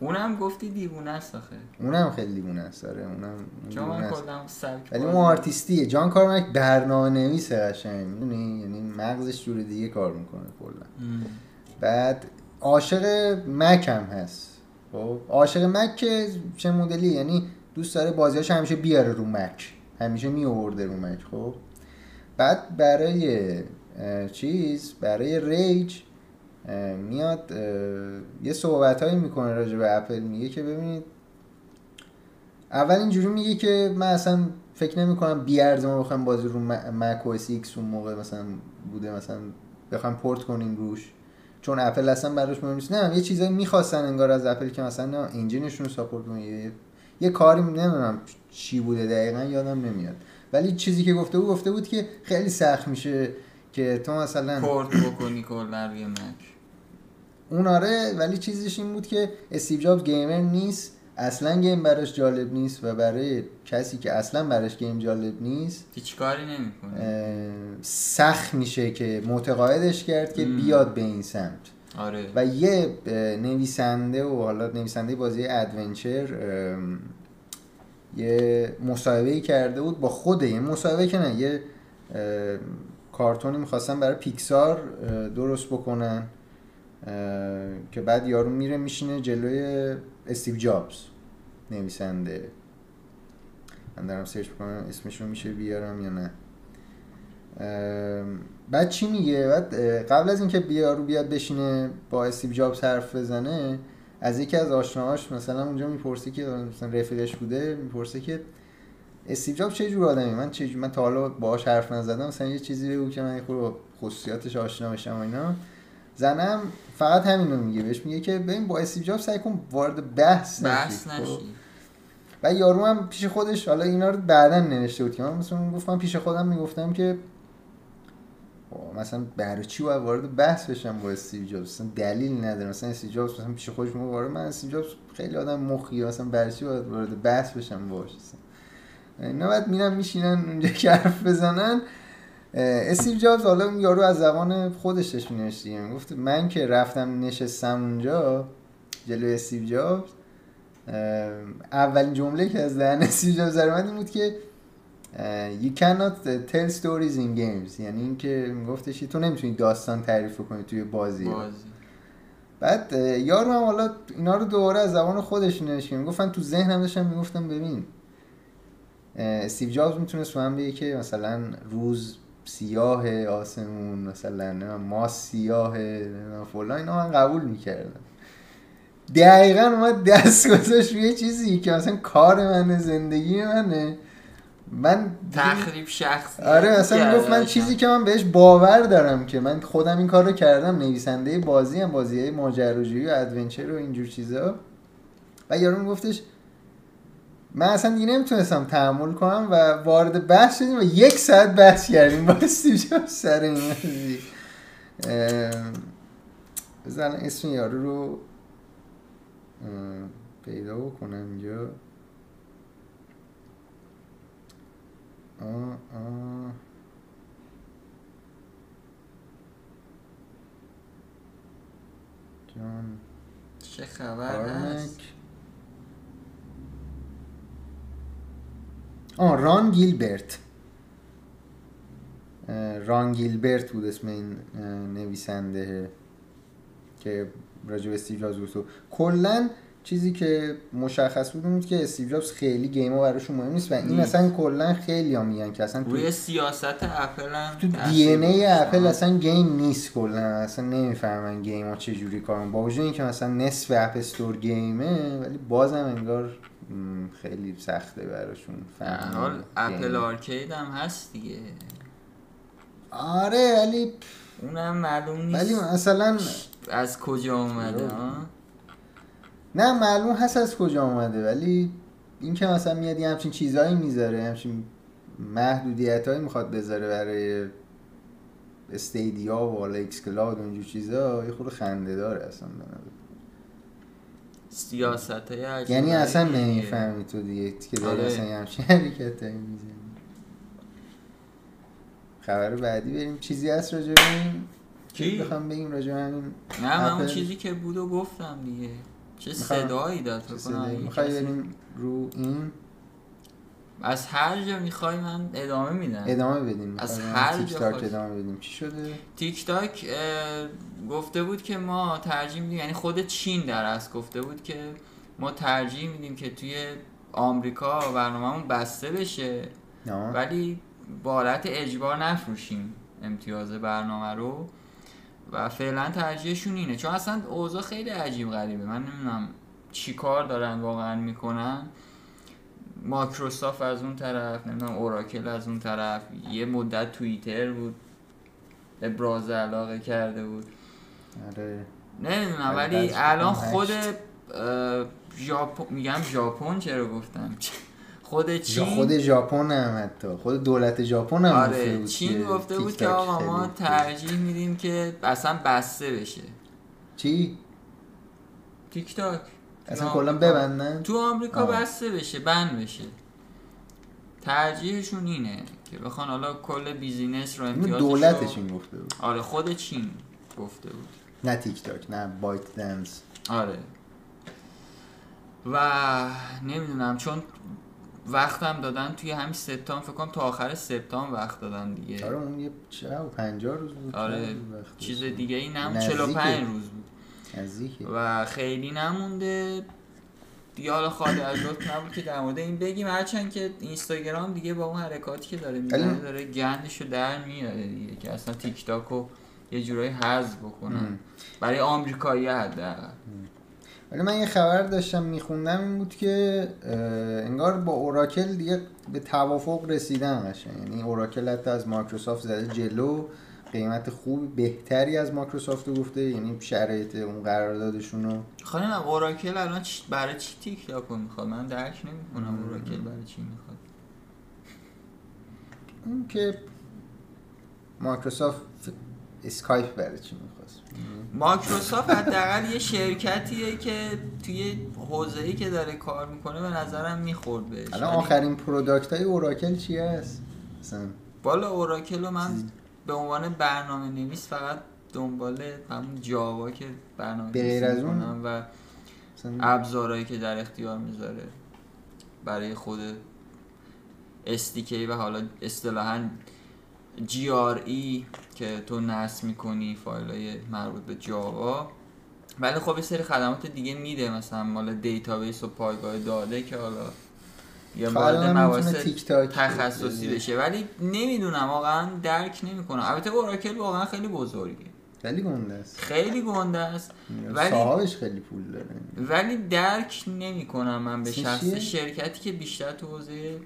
اونم گفتی دیوونه است آخه. اونم خیلی دیوونه است آره. اونم چون دیوونه من. کلا سبک ولی اون آرتیستیه. جان کارمک برنامه نویسه قشنگ می‌دونی؟ یعنی مغزش جور دیگه کار می‌کنه کلا. بعد عاشق مک هم هست. خب؟ عاشق مک که چه مدلی یعنی دوست داره بازیاش همیشه بیاره رو مک. همیشه می آورده رو مک خب؟ بعد برای چیز برای Rage میاد یه صحبت هایی می‌کنه راجع به اپل میگه که ببینید اول اینجوری میگه که من اصلا فکر نمی کنم بیارزه ما بخوایم بازی رو مک او اس ایکس اون موقع مثلا بوده مثلا بخوایم پورت کنیم روش. چون اپل اصلا براش مهم نیست. نه یه چیزایی می‌خواستن انگار از اپل که مثلا نه engine شون رو support کنه. یه کاری نمی‌دونم چی بوده دقیقا یادم نمیاد. ولی چیزی که گفته بود گفته بود که خیلی سخت میشه که تو مثلا پورت بکنی کلا روی مک. اون آره ولی چیزش این بود که استیو جابز gamer نیست. اصلا game براش جالب نیست و برای کسی که اصلا براش game جالب نیست هیچ کاری نمی‌کنه. سخت میشه که متقاعدش کرد که. بیاد به این سمت. آره. و یه نویسنده و حالا نویسنده بازی adventure یه مصاحبه کرده بود با خود یه مصاحبه که نه یه کارتونی می‌خواستن برای پیکسار درست بکنن که بعد یارو میره میشینه جلوی استیو جابز نویسنده. من دارم سرچ بکنم اسمش رو میشه بیارم یا نه. بعد چی میگه؟ بعد قبل از اینکه بیارو بیاد بشینه با استیو جابز حرف بزنه از یکی از آشناهاش مثلا اونجا می‌پرسه که مثلا رفیقش بوده می‌پرسه که استیو جابز چه جور آدمی من چه جور- من تا حالا باهاش حرف نزدم مثلا یه چیزی بگو که من خورده با خصوصیاتش آشنا بشم و اینا زنم فقط همین رو میگه بهش میگه که ببین با استیو جابز سعی کن وارد بحث بحث نشی. خب؟ نشی و یارو هم پیش خودش حالا اینا رو بعدا نوشته بود که من مثلا گفتم پیش خودم می‌گفتم که خب، مثلا برای چی باید وارد بحث بشم با استیو جابز؟ مثلا دلیل نداره. مثلا استیو جابز مثلا پیش خودش میگه وارد من استیو جابز خیلی آدم مخی مثلا برای چی باید وارد بحث بشم باش. اینا بعد میرن میشینن اونجا که حرف بزنن. استیو جابز حالا اون یارو از زبان خودش مینوشت دیگه می‌گفت من که رفتم نشستم اونجا جلوی استیو جابز اولین جمله که از دهن استیو جابز در بود که you cannot tell stories in games. یعنی اینکه میگفتش تو نمی‌تونی داستان تعریف کنی توی بازی. بازی. بعد اه، یارو هم حالا اینا رو دوباره از زبان خودش نوشت که می‌گفتن تو ذهنم داشتم می‌گفتم ببین استیو جابز می‌تونست من بگه که مثلا روز سیاه آسمون مثلا ماست سیاه فلان اینا من قبول می‌کردم. دقیقا اومد دست گذاشت روی یه چیزی که مثلا کار منه زندگی منه. من تخریب شخصی. آره اصلا می‌گفت من چیزی که من بهش باور دارم که من خودم این کار رو کردم نویسنده بازی هم بازی های ماجراجویی و ادونچر و اینجور چیزا. و یارو میگفتش من اصلا دیگه نمی‌تونستم تحمل کنم و وارد بحث شدیم و یک ساعت بحث کردیم. با جابز سر این بذار الان اسم یارو رو پیدا بکنم اینجا. آه آه. جان. چه خبر هست؟ آه ران گیلبرت. ران گیلبرت بود اسم این نویسنده که راجع به استیو جابز گفت کلا چیزی که مشخص بود بود که استیو جابز خیلی گیما براشون مهم نیست و این نیست. اصلا کلا خیلی ها میگن که اصلا روی سیاست اپل هم تو دی ان ای. اپل اصلا game نیست کلا. اصلا نمی‌فهمن game ها چجوری کارن با وجود اینکه مثلا نصف App Store game ه ولی بازم انگار خیلی سخته براشون فهمیدن حال. اپل آرکید هم هست دیگه. آره ولی اونم معلوم نیست. ولی مثلا از کجا اومده ها نه معلوم هست از کجا اومده ولی این که مثلا میاد یه همچین چیزهایی می‌ذاره همچین محدودیت هایی می‌خواد بذاره برای استیدیا و حالا ایکس کلاد و اینجور چیزا یه خورده خنده داره اصلا به نظر. سیاست های یعنی اصلا. نمی‌فهمی تو دیگه که داری آره. اصلا یه همچین حرکتایی می‌زنی خبر بعدی بریم چیزی هست راجع به این کی؟ بخوام بگیم راجع همین نه من اون. چیزی که بود و گفتم دیگه چه صدایی داد فکر بریم رو این؟ از هر جا می‌خوای من ادامه میدم. ادامه بدیم. از هر تیک جا تاک. ادامه بدیم. چی شده؟ تیک تاک گفته بود که ما ترجیح میدیم یعنی خود چین در از گفته بود که ما ترجیح میدیم که توی آمریکا برنامهمون بسته بشه. نه ولی با حالت اجبار نفروشیم امتیاز برنامه رو. و فعلا ترجیحشون اینه. چون اصلا اوضاع خیلی عجیب غریبه. من نمی‌دونم چی کار دارن واقعا می‌کنن. مایکروسافت از اون طرف نمی‌دونم اوراکل از اون طرف. یه مدت توییتر بود. ابراز علاقه کرده بود. آره. نمی‌دونم ولی ولی الان خود ژاپن میگم ژاپن چرا گفتم؟ خود چین؟ خود ژاپن هم حتی. خود دولت ژاپن هم گفته آره بود چین گفته بود که آقا ما ترجیح میدیم که اصلا بسته بشه. چی؟ تیک تاک. اصلا کلا ببندن؟ تو آمریکا آه. بسته بشه بند بشه. ترجیحشون اینه که بخوان حالا کل business رو امتیازش دولتش رو- این گفته بود. آره خود چین گفته بود. نه تیک تاک نه بایت دنس. آره. و نمی‌دونم چون وقتم دادن توی همین سپتامبر فکر کنم تا آخر سپتامبر وقت دادن دیگه. آره اون یه و 50 روز بود آره چیز. دیگه ای نمون نزدیکه. 45 روز بود. نزدیکه. و خیلی نمونده. دیگه حالا خالی از لطف نبود که در مورد این بگیم. هرچند که اینستاگرام دیگه با اون حرکاتی که داره می‌زنه داره گندشو در میاره دیگه که اصلا تیک تاک رو یه جورایی حذف بکنن. برای آمریکایی حداقل. ولی من یه خبر داشتم میخوندم این بود که انگار با اوراکل دیگه به توافق رسیدن قشنگ. یعنی اوراکل حتی از مایکروسافت زده جلو. قیمت خوب بهتری از مایکروسافت رو گفته. یعنی شرایط اون قراردادشون رو. خانم اوراکل الان برای چی تیک تاک می‌خواد؟ من درک نمی‌کنم اوراکل برای چی می‌خواد. اون که مایکروسافت اسکایپ برای چی مایکروسافت حداقل یه شرکتیه که توی حوزه‌ای که داره کار می‌کنه به نظرم می‌خورد بهش. الان آخرین product های اوراکل چی هست؟ بالا اوراکل رو من به عنوان برنامه نویس فقط دنبال همون جاوا که برنامه غیر از اون؟ و ابزارهایی که در اختیار می‌ذاره. برای خود SDK و حالا اصطلاحا JRE که تو نصب می‌کنی فایل های مربوط به جاوا. ولی خب یه سری خدمات دیگه میده مثلا مال database و پایگاه داده که حالا یا خب وارد مباحث تخصصی بشه. ولی نمی‌دونم واقعا درک نمی‌کنم. البته اوراکل واقعا خیلی بزرگه. خیلی گنده است. خیلی گنده است. ولی- صاحبش خیلی پول داره. ولی درک نمی کنم من به شخص؟ شرکتی که بیشتر تو حوزه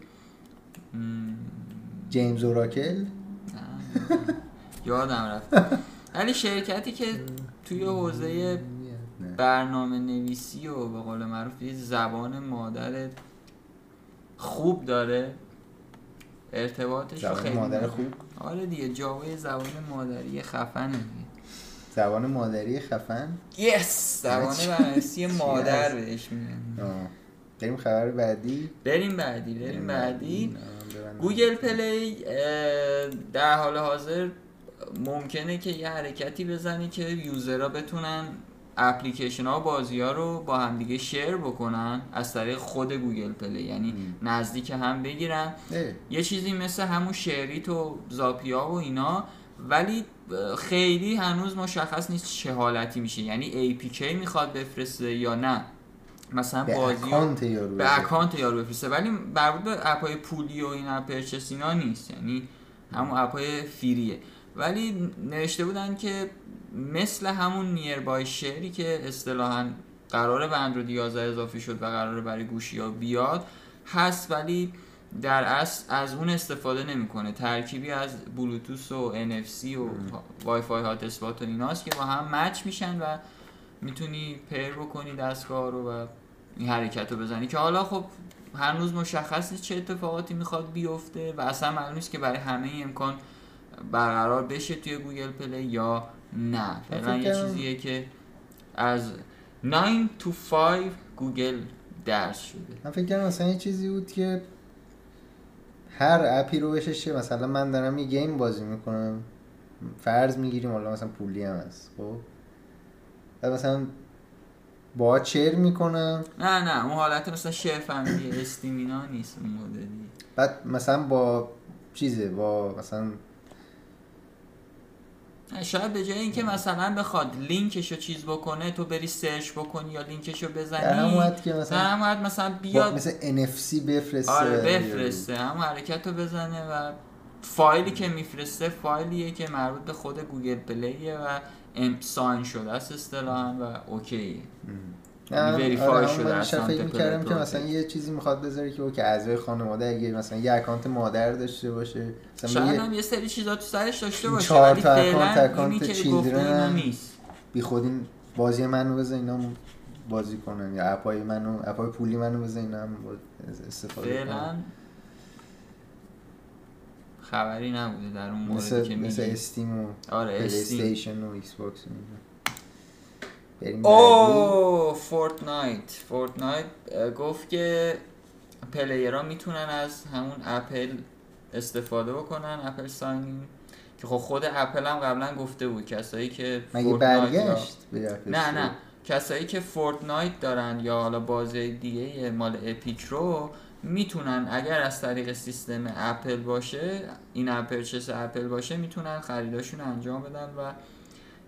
م، جیمز اوراکل؟ یادم رفت ولی شرکتی که توی حوزه. برنامه نویسی و به قول معروف زبان مادر خوب داره ارتباطش زبان خیلی مادر. خوب آره دیگه جاوای زبان مادری خفنه دیگه زبان مادری خفن یس زبان؟ برنامه‌نویسی مادر؟ بهش میگن. بریم خبر بعدی بریم بعدی بریم بعدی ببندم. گوگل پلی در حال حاضر ممکنه که یه حرکتی بزنی که user ها بتونن اپلیکیشن ها و بازی ها رو با همدیگه share بکنن از طریق خود گوگل پلی. یعنی م. نزدیک هم بگیرن. اه، یه چیزی مثل همون SHAREit و Zapya و اینا ولی خیلی هنوز مشخص نیست چه حالتی میشه. یعنی APK می‌خواد بفرسته یا نه. مثلا به بازی account یارو به. account یارو بفرسته. ولی مربوط به app ای پولی و in-app purchase اینا نیست. یعنی همون app ای free ه ولی نوشته بودن که مثل همون Nearby Share ی که اصطلاحا قراره به اندروید 11 اضافه شد و قراره برای گوشی ها بیاد هست. ولی در اصل از اون استفاده نمی‌کنه. ترکیبی از Bluetooth و NFC و Wi-Fi hotspot و ایناست که با هم match میشن و می‌تونی pair بکنی دستگاه رو و این حرکت رو بزنی که حالا خب هنوز مشخص نیست چه اتفاقاتی می‌خواد بیفته و اصلا معلوم نیست که برای همه این امکان برقرار بشه توی گوگل پلی یا نه. فعلا یه چیزیه که از 9 to 5 گوگل درس شده. من فکر کردم مثلا یه چیزی بود که هر app ی رو بشه چه مثلا من دارم یه game بازی می‌کنم. فرض می‌گیریم حالا مثلا پولی هم هست خب؟ بعد مثلا با چر می‌کنم نه نه اون حالت مثلا شیر فامیلی استیم اینا نیست اون مدلی. بعد مثلا با چیزه با مثلا شاید به جای اینکه مثلا بخواد لینکشو چیز بکنه تو بری سرچ بکنی یا لینکشو بزنی در که در مثلا همون حد مثلا بیاد مثل NFC بفرسته. آره بفرسته هم حرکت رو بزنه و فایلی که میفرسته فایلیه که مربوط به خود گوگل پلیه و ام ساین شده است اصطلاحا و اوکیه نه، وریفای آره، شده من از بیشتر سمت فکر می‌کردم که. مثلا یه چیزی می‌خواد بذاره که اوکی اعضای خانواده اگه مثلا یه اکانت مادر داشته باشه مثلا شاید یه- هم یه سری چیزا تو سرش داشته باشه چهار تا اکانت- اکانت که چیلدرن نیست. بی خود این بازی منو بزن اینا بازی کنن یا اپای منو اپای پولی منو بزن اینا هم استفاده کنن. خبری نبوده در اون موردی مثل که مثل Steam و آره Station و Xbox. بریم. او Fortnite Fortnite گفت که player ها می‌تونن از همون اپل استفاده بکنن Apple sign-in که خب خود اپل هم قبلا گفته بود کسایی که مگه برگشت اپل نه؟ نه کسایی که Fortnite دارن یا حالا بازی دیگه مال Epic رو می‌تونن اگر از طریق سیستم اپل باشه in-app purchase اپل باشه می‌تونن خریداشون انجام بدن و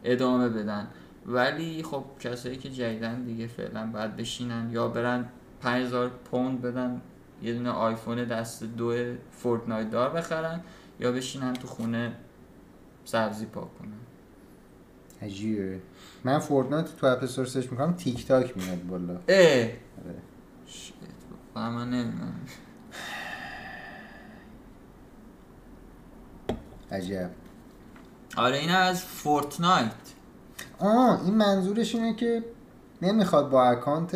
ادامه بدن. ولی خب کسایی که جدیدن دیگه فعلا باید بشینن یا برن 5000 پوند بدن یه دونه آیفون دست دو Fortnite دار بخرن یا بشینن تو خونه سبزی پاک کنن. عجیبه. من Fortnite تو App Store search می‌کنم تیک تاک میاد بالا. اه! آره. واقعا من نمی‌دونم. عجب. آره این از Fortnite. آه این منظورش اینه که نمی‌خواد با account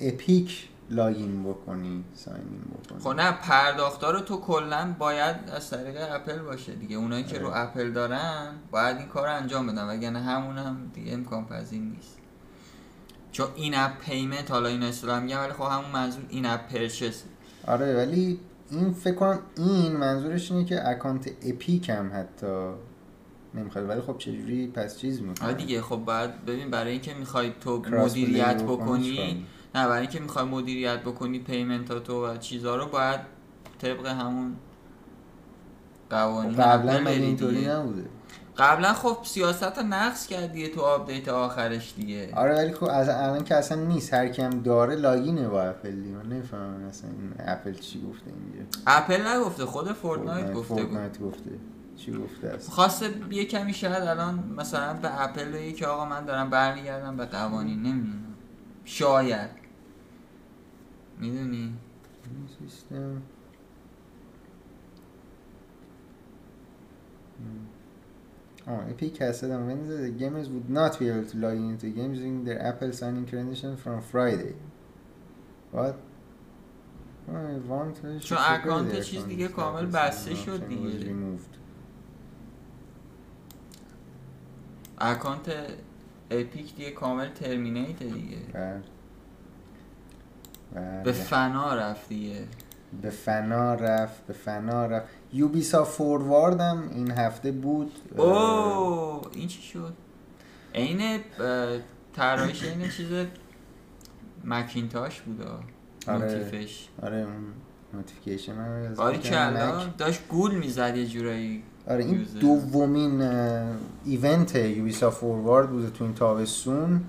Epic login بکنی sign بکنی. خب نه پرداختار رو تو کلا باید از طریق اپل باشه دیگه. اونایی که رو آره. اپل دارن باید این کار رو انجام بدن وگرنه همون هم دیگه امکان پذیر نیست. چون in-app payment حالا این اصطلاح میگم ولی خب همون منظور in-app purchase آره ولی این فکر کنم این منظورش اینه که account Epic هم حتی نمی‌خواد. ولی خب چجوری؟ پس چیز می‌کنه. آره دیگه خب باید ببین برای اینکه می‌خوای تو مدیریت بکنی نه برای اینکه می‌خوای مدیریت بکنی payment اتو و چیزها رو باید طبق همون قوانین خب قبلا اینطوری. نبوده. قبلا خب سیاست رو نقض کرد یه تو update آخرش دیگه. آره ولی خب از الان که اصلا نیست. هر کی هم داره login ه با اپل دیگه. من نمی‌فهمم اصلا این اپل چی گفته اینجا. اپل نگفته خود Fortnite گفته بود. Fortnite گفته. چی گفته است خواسته یه کمی شاید الان مثلا به اپل بگی که آقا من دارم برمیگردم به قوانین. نمی‌دونم. شاید. می‌دونی؟ سیستم. Oh, Epic has said on Wednesday that gamers would not be able to log into games using their Apple sign-in credentials from Friday. What? Oh, چون اکانت چیز. دیگه کامل بسته شد دیگه. اکانت اپیک دیگه کامل ترمینیت دیگه بله. بله. به فنا رفت دیگه به فنا رفت به فنا رفت Ubisoft Forward هم این هفته بود اوه این چی شد عین طراحیش این چیز Macintosh بود آره. notif ش آره اون notification من آره. کلا داشت گول می‌زد یه جورایی آره این user. دومین event Ubisoft Forward بوده تو این تابستون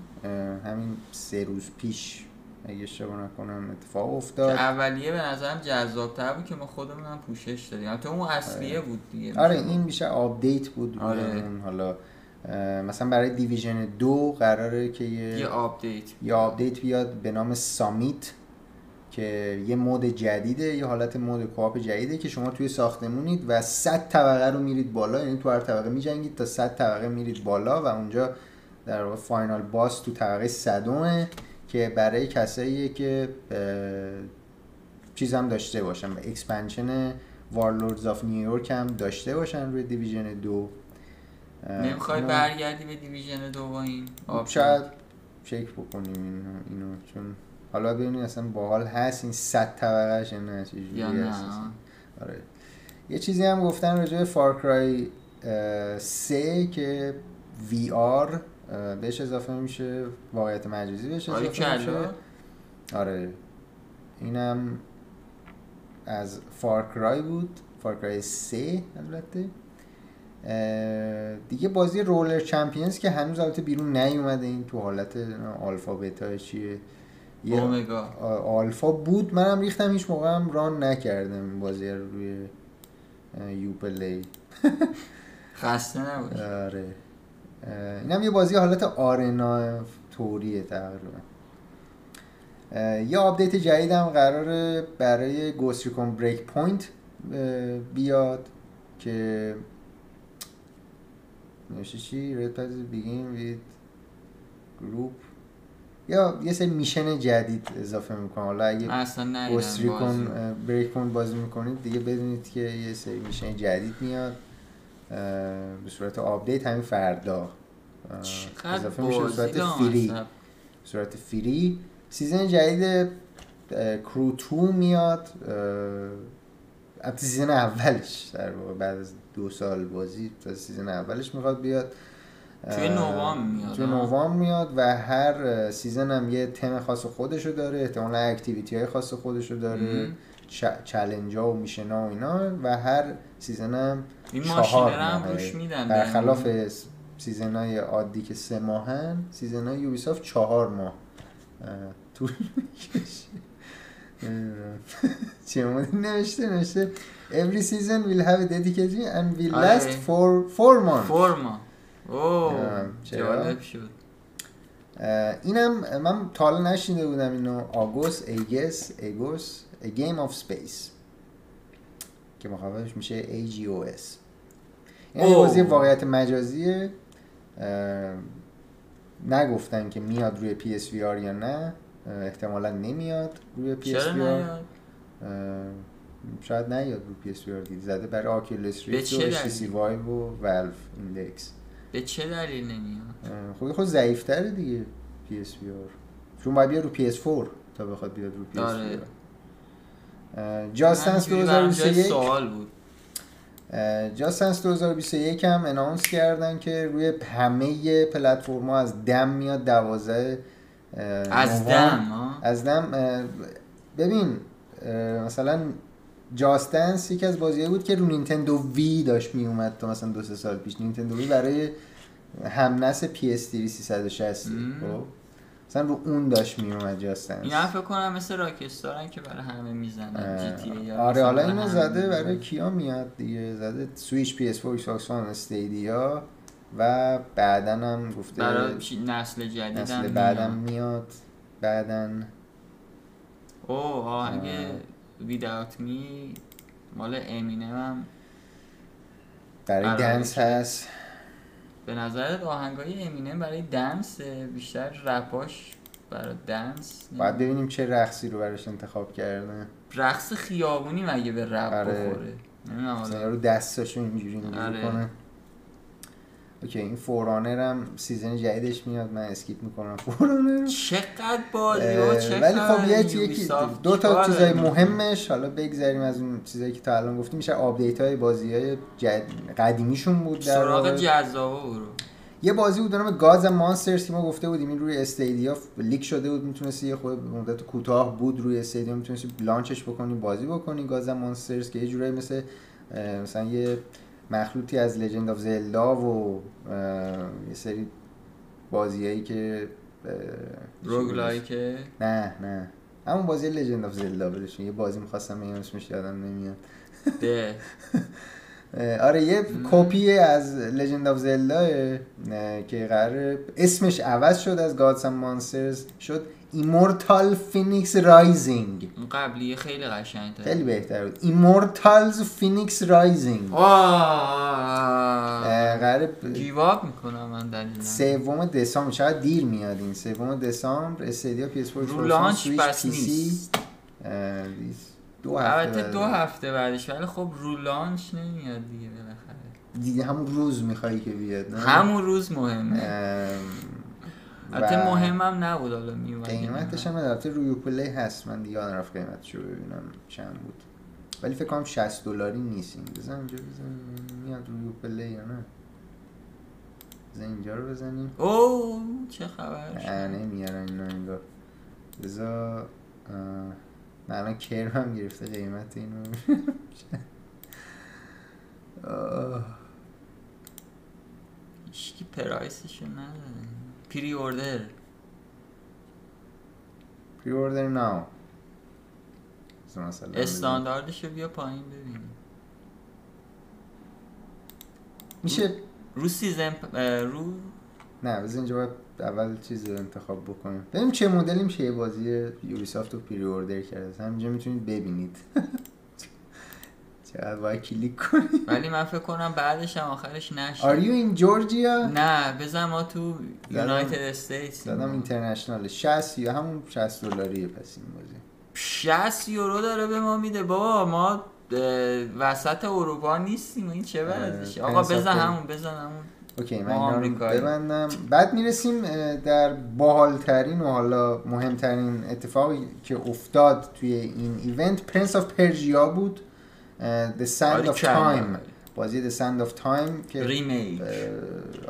همین سه روز پیش اگه اشتباه نکنم اتفاق که افتاد. اولیه به نظرم جذابتر بود که ما خودمون هم پوشش دادیم. تو اون اصلیه بود دیگه. آره این بیشتر update بود. آره. حالا مثلا برای Division دو قراره که یه یه update. یه update بیاد به نام Summit که یه mode جدیده یه حالت mode co-op جدیده که شما توی ساختمونید و 100 طبقه رو میرید بالا یعنی تو هر طبقه میجنگید تا 100 طبقه میرید بالا و اونجا در واقع final boss تو طبقه صدومه که برای کساییه که اه، چیز هم داشته باشن و expansion Warlords of New York هم داشته باشن روی Division دو نمی‌خوای اینو- برگردی به Division دو با این؟ شاید چک بکنیم اینو, اینو چون حالا ببینید اصلا باحال هست این 100 طبقهش یا نه یا نه. آره یه چیزی هم گفتن راجع به Far Cry 3 که VR بهش اضافه میشه واقعیت مجازی بهش آره اضافه میشه. آره. اینم از Far Cry بود. Far Cry 3 البته. دیگه بازی Roller Champions که هنوز البته بیرون نیومده. این تو حالت آلفا بتا چیه؟ یه اومگا. آلفا بود. منم ریختم. هیچ موقع هم run نکردم بازی رو روی اه، Uplay خسته نباش آره. اینم یه بازی حالت arena توریه تقریبا یه آپدیت جدید هم قراره برای Ghost Recon Breakpoint بیاد که نوشته چی؟ Red Patriot begin with group یا یه سری mission جدید اضافه می‌کنه حالا اگه اصلا ندیدم Ghost Recon بازی. می‌کنید دیگه بدونید که یه سری mission جدید میاد به صورت آپدیت همین فردا. اضافه میشه به صورت free. به صورت free. season جدید Crew 2 میاد. البته season اولش در واقع بعد از دو سال بازی تا season اولش می‌خواد بیاد. توی اه، نوامبر میاد، توی ها؟ نوامبر میاد و هر season هم یه تم خاص خودشو داره. احتمالا activity های خاص خودشو داره. مهم. challenge ها و mission ها و اینا و هر season هم این چهار هم ماهه. روش میدن برخلاف. season های عادی که سه ماهن season های Ubisoft چهار ماه اه، طول می‌کشه. چه نوشته نوشته every season will have a dedicated and will آره. last for four months چرا. جالب شد اینم من تا حالا نشینده بودم اینو Agos ایگس Agos A Game of Space که مخففش میشه AGOS این. بازی واقعیت مجازیه. نگفتن که میاد روی PSVR یا نه. احتمالا نمیاد روی PSVR شاید نیاد روی PSVR دید زده برای به ریفت و HTC؟ Vive و والف ایندکس به چه دلیل نمیاد؟ خود خود ضعیفتره دیگه VR چون باید بیاد رو PS 4 تا بخواد بیاد رو آر Just Dance همینجوری برام جای 2021 سوال بود. Just Dance 2021 هم announce کردن که روی همه پلتفرما از دم میاد 12 از دم ها از دم ببین مثلا Just Dance یکی از بازیایی بود که رو Nintendo Wii داشت میومد تا مثلا دو سه سال پیش. Nintendo Wii برای همنس پی اس 360 مم. خب؟ مثلا رو اون داشت میومد جاستنس این هم فکر کنم مثل راکستارن که برای همه می‌زنن. جی تی آره حالا اینو زده. برای کیا میاد دیگه؟ زده سویچ پی اس 4 ایکس استیدیا و بعدا هم گفته برای نسل جدید نسل هم بعدم میاد. بعدا اوه آهنگ Without Me مال امینم هم برای dance هست. به نظرت آهنگای امینم برای dance بیشتر رپاش برای دنس باید ببینیم چه رقصی رو براش انتخاب کردن رقص خیابونی مگه به رپ آره. بخوره؟ نمی‌دونم رو دستاشو اینجوری اینجوری آره. کنه okay این For Honor هم season جدیدش میاد من skip می‌کنم For Honor. چقدر بازی ولی خب یه یکی؟ دو تا چیزای مهمش حالا بگذریم از اون چیزایی که تا الان گفتیم میشه آپدیت های بازی های جد... قدیمیشون بود در سراغ. جذابه برو یه بازی بود نام Gods Monsters که ما گفته بودیم این روی Stadia leak شده بود می‌تونستی یه خود مدت کوتاه بود روی Stadia می‌تونستی launch ش بکنی بازی بکنی Gods Monsters که یه جورایی مثل مثلا یه مخلوطی از Legend of Zelda و یه سری بازیایی که اه، rogue چی بود؟ like ه نه نه. همون بازی Legend of Zelda بلشون یه بازی می‌خواستم بگم اسمش یادم نمیاد. ده. آره یه کپی از Legend of Zelda که قرار اسمش عوض شد از Gods and Monsters شد Immortal Fenyx Rising اون قبلی خیلی قشنگ خیلی بهتر بود. Immortals Fenyx Rising قرار give up می‌کنم من دلیل سوم دسامبر چقدر دیر میاد این. سوم دسامبر Stadia PS 4 رو launch بس نیست. دو هفته البته. دو هفته بعدش ولی خب رو launch نمیاد دیگه بالاخره. دیگه همون روز می‌خوای که بیاد نه؟ همون روز مهمه. البته و مهمم نبود حالا میومد. قیمتش هم البته روی پلی هست. من دیگه یادم رفت قیمتش رو ببینم چند بود. ولی فکر کنم 60 دلاری نیست این. بزن اینجا بزن میاد روی پلی یا نه؟ بزن اینجا رو بزنیم. اوه چه خبر. نه نمیارن اینا انگار. بزا اه، نه الان کرم هم گرفته قیمت اینو. هیچکی پرایسشو نداره. پری اوردر. پری اوردر ناو. استانداردشو بیا پایین ببین میشه رو season رو نه بذار اینجا باید اول چیز رو انتخاب بکنیم ببینیم چه مدلی میشه یه بازی Ubisoft رو pre-order کرده. همینجا می‌تونید ببینید. چقدر باید کلیک کنی ولی من فکر کنم بعدش هم آخرش نشه. Are you in Georgia? نه بزن ما تو. United States زدم international 60 یا همون 60 دلاریه پس این بازی. 60 یورو داره به ما میده. بابا ما وسط اروپا نیستیم. این چه اه، آقا بزن. همون بزن همون. okay من اینا رو. ببندم. بعد می‌رسیم در باحالترین و حالا مهمترین اتفاقی که افتاد توی این event Prince of Persia بود. The Sand آره، of. Time. بازی The Sand of Time که remake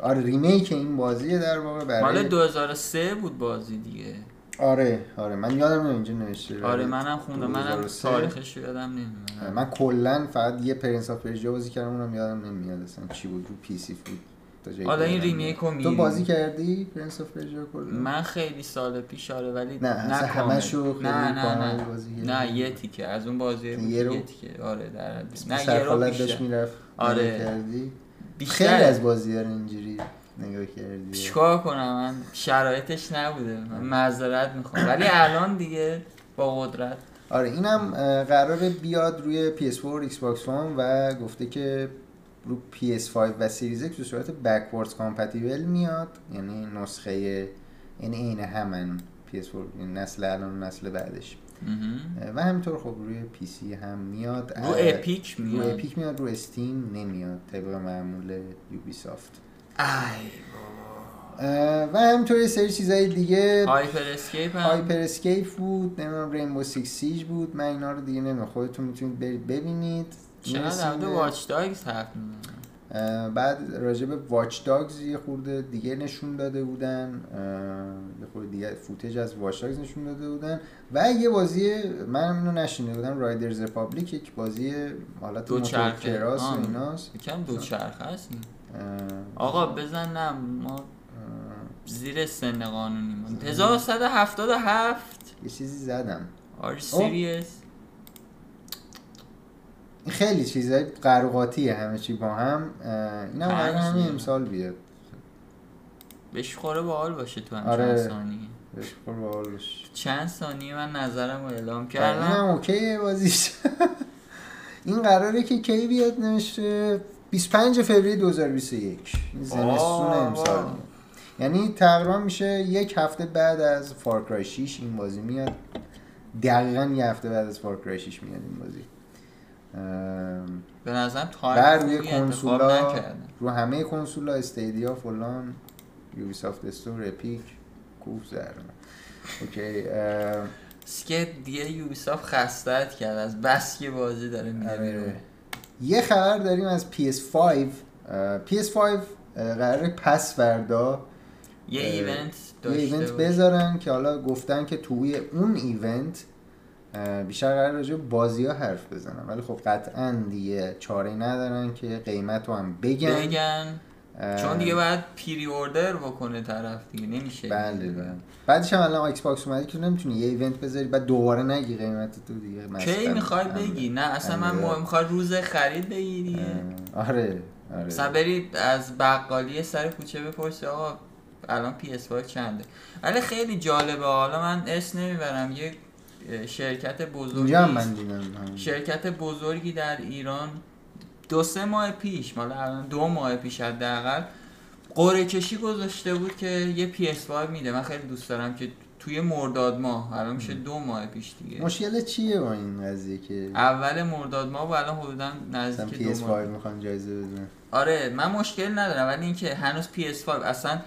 آره remake این بازیه در واقع برای مال 2003 بود بازی دیگه. آره آره من یادم نمیاد اینجا نوشته. آره منم خوندم. منم 2003. تاریخش یادم نمیاد. من کلا فقط یه Prince of Persia بازی کردم اونم یادم نمیاد اصلا چی بود رو پی سی بود. حالا این remake. رو تو. بازی کردی Prince Persia کلا من خیلی سال پیش آره ولی نه، اصلا کامل. همشو خیلی نه نه نه بازی؟ نه یه تیکه از اون بازی یه رو؟ یه تیکه آره در. نه یه رو بیشتر می‌رفت آره. کردی بیشتر خیلی از بازی ها اینجوری نگاه کردی چیکار کنم من شرایطش نبوده من معذرت می‌خوام ولی الان دیگه با قدرت آره اینم اه، قراره بیاد روی PS4 Xbox One و گفته که رو PS5 و سیریز X به صورت backwards compatible میاد. یعنی نسخه یعنی عین همن PS4 یعنی نسل الان و نسل بعدش. و همینطور خب روی PC هم میاد. رو اپیک رو میاد. اپیک میاد رو استیم نمیاد طبق معمول Ubisoft ای اه، و همینطور یه سری چیزای دیگه. Hyper Scape هم. Hyper Scape بود نمی‌دونم Rainbow Six Siege بود. من اینا رو دیگه نمی‌دونم خودتون می‌تونید برید ببینید. می‌رسیم در مورد Watch Dogs حرف بعد راجع به Watch Dogs یه خورده دیگه نشون داده بودن. یه خورده دیگه footage از Watch Dogs نشون داده بودن. و یه بازی من اینو نشنیده بودم Riders Republic یک بازی حالت دو موتور چرخه. کراس و. ایناست. یکم دو چرخه هست آقا بزن نه ما زیر سن قانونی ما 1177 یه چیزی زدم. Serious? این خیلی چیزای قروقاتیه همه چی با هم اینم قرار پنج همین. امسال بیاد. بهش خوره باحال باشه تو هم آره. چند ثانیه. باحال باشه. چند ثانیه من نظرم رو اعلام این کردم. هم okay ه بازیش این قراره که کی بیاد نوشته؟ 25 فوریه 2021 این زمستون امسال. یعنی تقریبا میشه یک هفته بعد از Far Cry 6 این بازی میاد. دقیقا یه هفته بعد از Far Cry 6 میاد این بازی. به نظرم بر time روی خوبی انتخاب کنسولا رو همه کنسولا Stadia فلان Ubisoft store Epic کوف زرم اوکی سکت دیگه یوبیسافت خستت کرد از بس که بازی داره میره آره. یه خبر داریم از PS5 اه، PS5 اه، قراره پس فردا یه ایونت یه داشته ایونت باشه. بذارن که حالا گفتن که توی اون ایونت بیشتر قرار راجع بازی ها حرف بزنن ولی خب قطعا دیگه چاره ندارن که قیمت رو هم بگن, بگن. چون دیگه باید pre-order بکنه طرف دیگه نمیشه بله بله. بعدش هم الان Xbox اومده که تو نمی‌تونی یه event بذاری بعد دوباره نگی قیمت تو دیگه. کی. می‌خوای بگی؟ نه اصلا من هم- مهم می‌خوای روز خرید بگیری. آره آره. مثلا از بقالی سر کوچه بپرسی آقا الان PS5 چنده؟ ولی خیلی جالبه. حالا من اسم نمی‌برم یه شرکت بزرگی من. شرکت بزرگی در ایران دو سه ماه پیش مال الان دو ماه پیش حداقل قرعه کشی گذاشته بود که یه PS5 میده. من خیلی دوست دارم که توی مرداد ماه الان میشه دو ماه پیش دیگه. مشکل چیه با این قضیه که؟ اول مرداد ماه و الان حدودا نزدیک دو PS5 ماه می‌خوان جایزه بدن. آره من مشکل ندارم ولی اینکه هنوز PS5 اصلا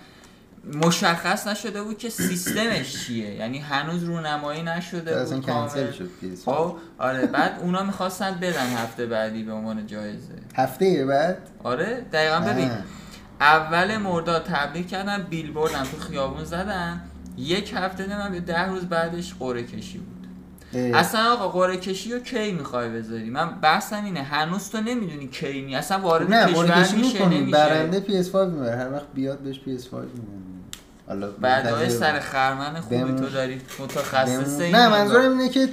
مشخص نشده بود که سیستمش چیه. یعنی هنوز رونمایی نشده اصلا بود کنسل کامل. شد PS5 خب آره بعد اونا می‌خواستن بدن هفته بعدی به عنوان جایزه. هفته بعد؟ آره دقیقا ببین آه. اول مرداد تبلیغ کردن بیلبورد هم تو خیابون زدن. یک هفته یا ده روز بعدش قرعه کشی بود. اصلا آقا قرعه کشی رو کی می‌خوای بذاری؟ من بحثم اینه هنوز تو نمی‌دونی کی می اصلا وارد کشور میشه نمیشه. برنده PS5 می‌بره. هر وقت بیاد بهش PS5 میدن حالا بعدای سر. خرمن خوبی بمون- تو داری متخصص نه. منظورم اینه که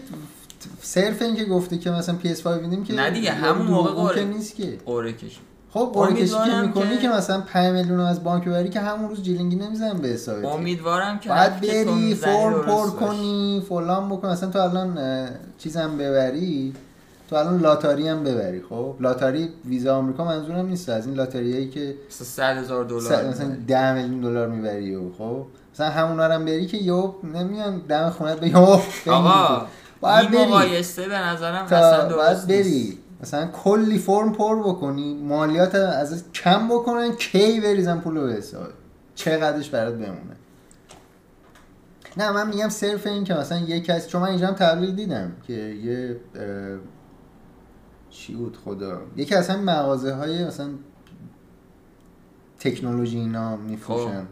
صرف این که گفته که مثلا PS5 میدیم که نه دیگه، همون موقع قرعه- نیست که. قرعه کشی. خب قرعه کشی که می‌کنی که- که مثلا 5 میلیون از بانک ببری که همون روز جیلینگی نمی‌زنن به حسابت. که. امیدوارم که که تو بری فرم پر. کنی فلان بکن مثلا تو الان چیزم ببری تو الان لاتاری هم ببری. خب لاتاری ویزا آمریکا منظورم نیست. از این لاتاریایی که مثلا 100 هزار دلار مثلا می‌بری. 10 میلیون دلار می‌بری و خب مثلا همونا رو هم بری که یهو نمیان دم خونت به یهو آقا باید بری. مقایسه به نظرم اصلا درست باید بری. مثلا کلی فرم پر بکنی مالیات از کم بکنن کی بریزن پول به حساب. چقدرش برات بمونه. نه من میگم صرف این که مثلا یه کسی چون من اینجا هم تبلیغ دیدم که یه چی بود خدا؟ یکی از همین مغازه های مثلا تکنولوژی اینا میفروشن.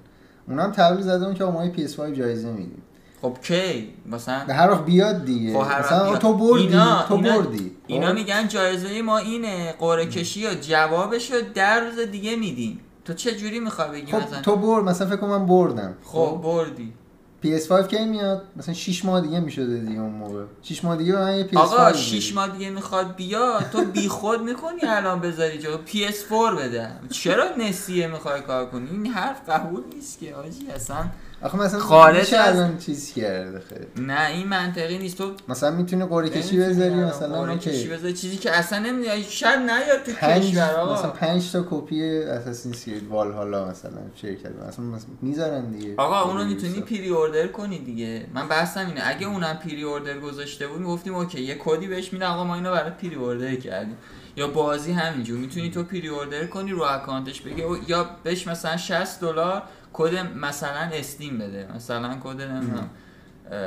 اونا هم تبلیغ اون که ما PS5 جایزه میدیم. خب کی؟ مثلا به هر وقت بیاد دیگه. خب مثلا بیاد. تو بردی اینا- تو اینا- بردی. اینا خب؟ میگن جایزه ما اینه قرعه کشی و جوابش رو در روز دیگه میدیم. تو چه جوری می‌خوای بگی خب مثلا؟ تو برد مثلا فکر کنم من بردم. خب بردی. PS5 کی میاد؟ مثلا 6 ماه دیگه می‌شده دیگه اون موقع. 6 ماه دیگه من یه PS5 آقا میدی. 6 ماه دیگه می‌خواد بیا تو بیخود می‌کنی الان بذاری جو PS4 بده. چرا نسیه می‌خوای کار کنی؟ این حرف قبول نیست که آجی اصلا آخه مثلا خارج از- الان چیز کرده خیلی؟ نه این منطقی نیست. تو مثلا می‌تونی قرعه کشی بذاری الان مثلا قرعه کشی بذاری. چیزی که اصلا نمی‌دونی شاید نیاد تو کشور مثلا آقا پنج تا کپی Assassin's Creed Valhalla مثلا شرکت مثلا مثلا می‌ذارن دیگه. آقا اونو می‌تونی. pre-order کنی دیگه. من بحثم اینه. اگه اونم pre-order گذاشته بود می‌گفتیم okay یه کدی بهش میده آقا ما اینو برای pre-order کردیم. یا بازی همینجور. می‌تونی تو pre-order کنی رو account ش بگه او- یا بهش مثلا 60 دلار کد مثلا استیم بده مثلا کد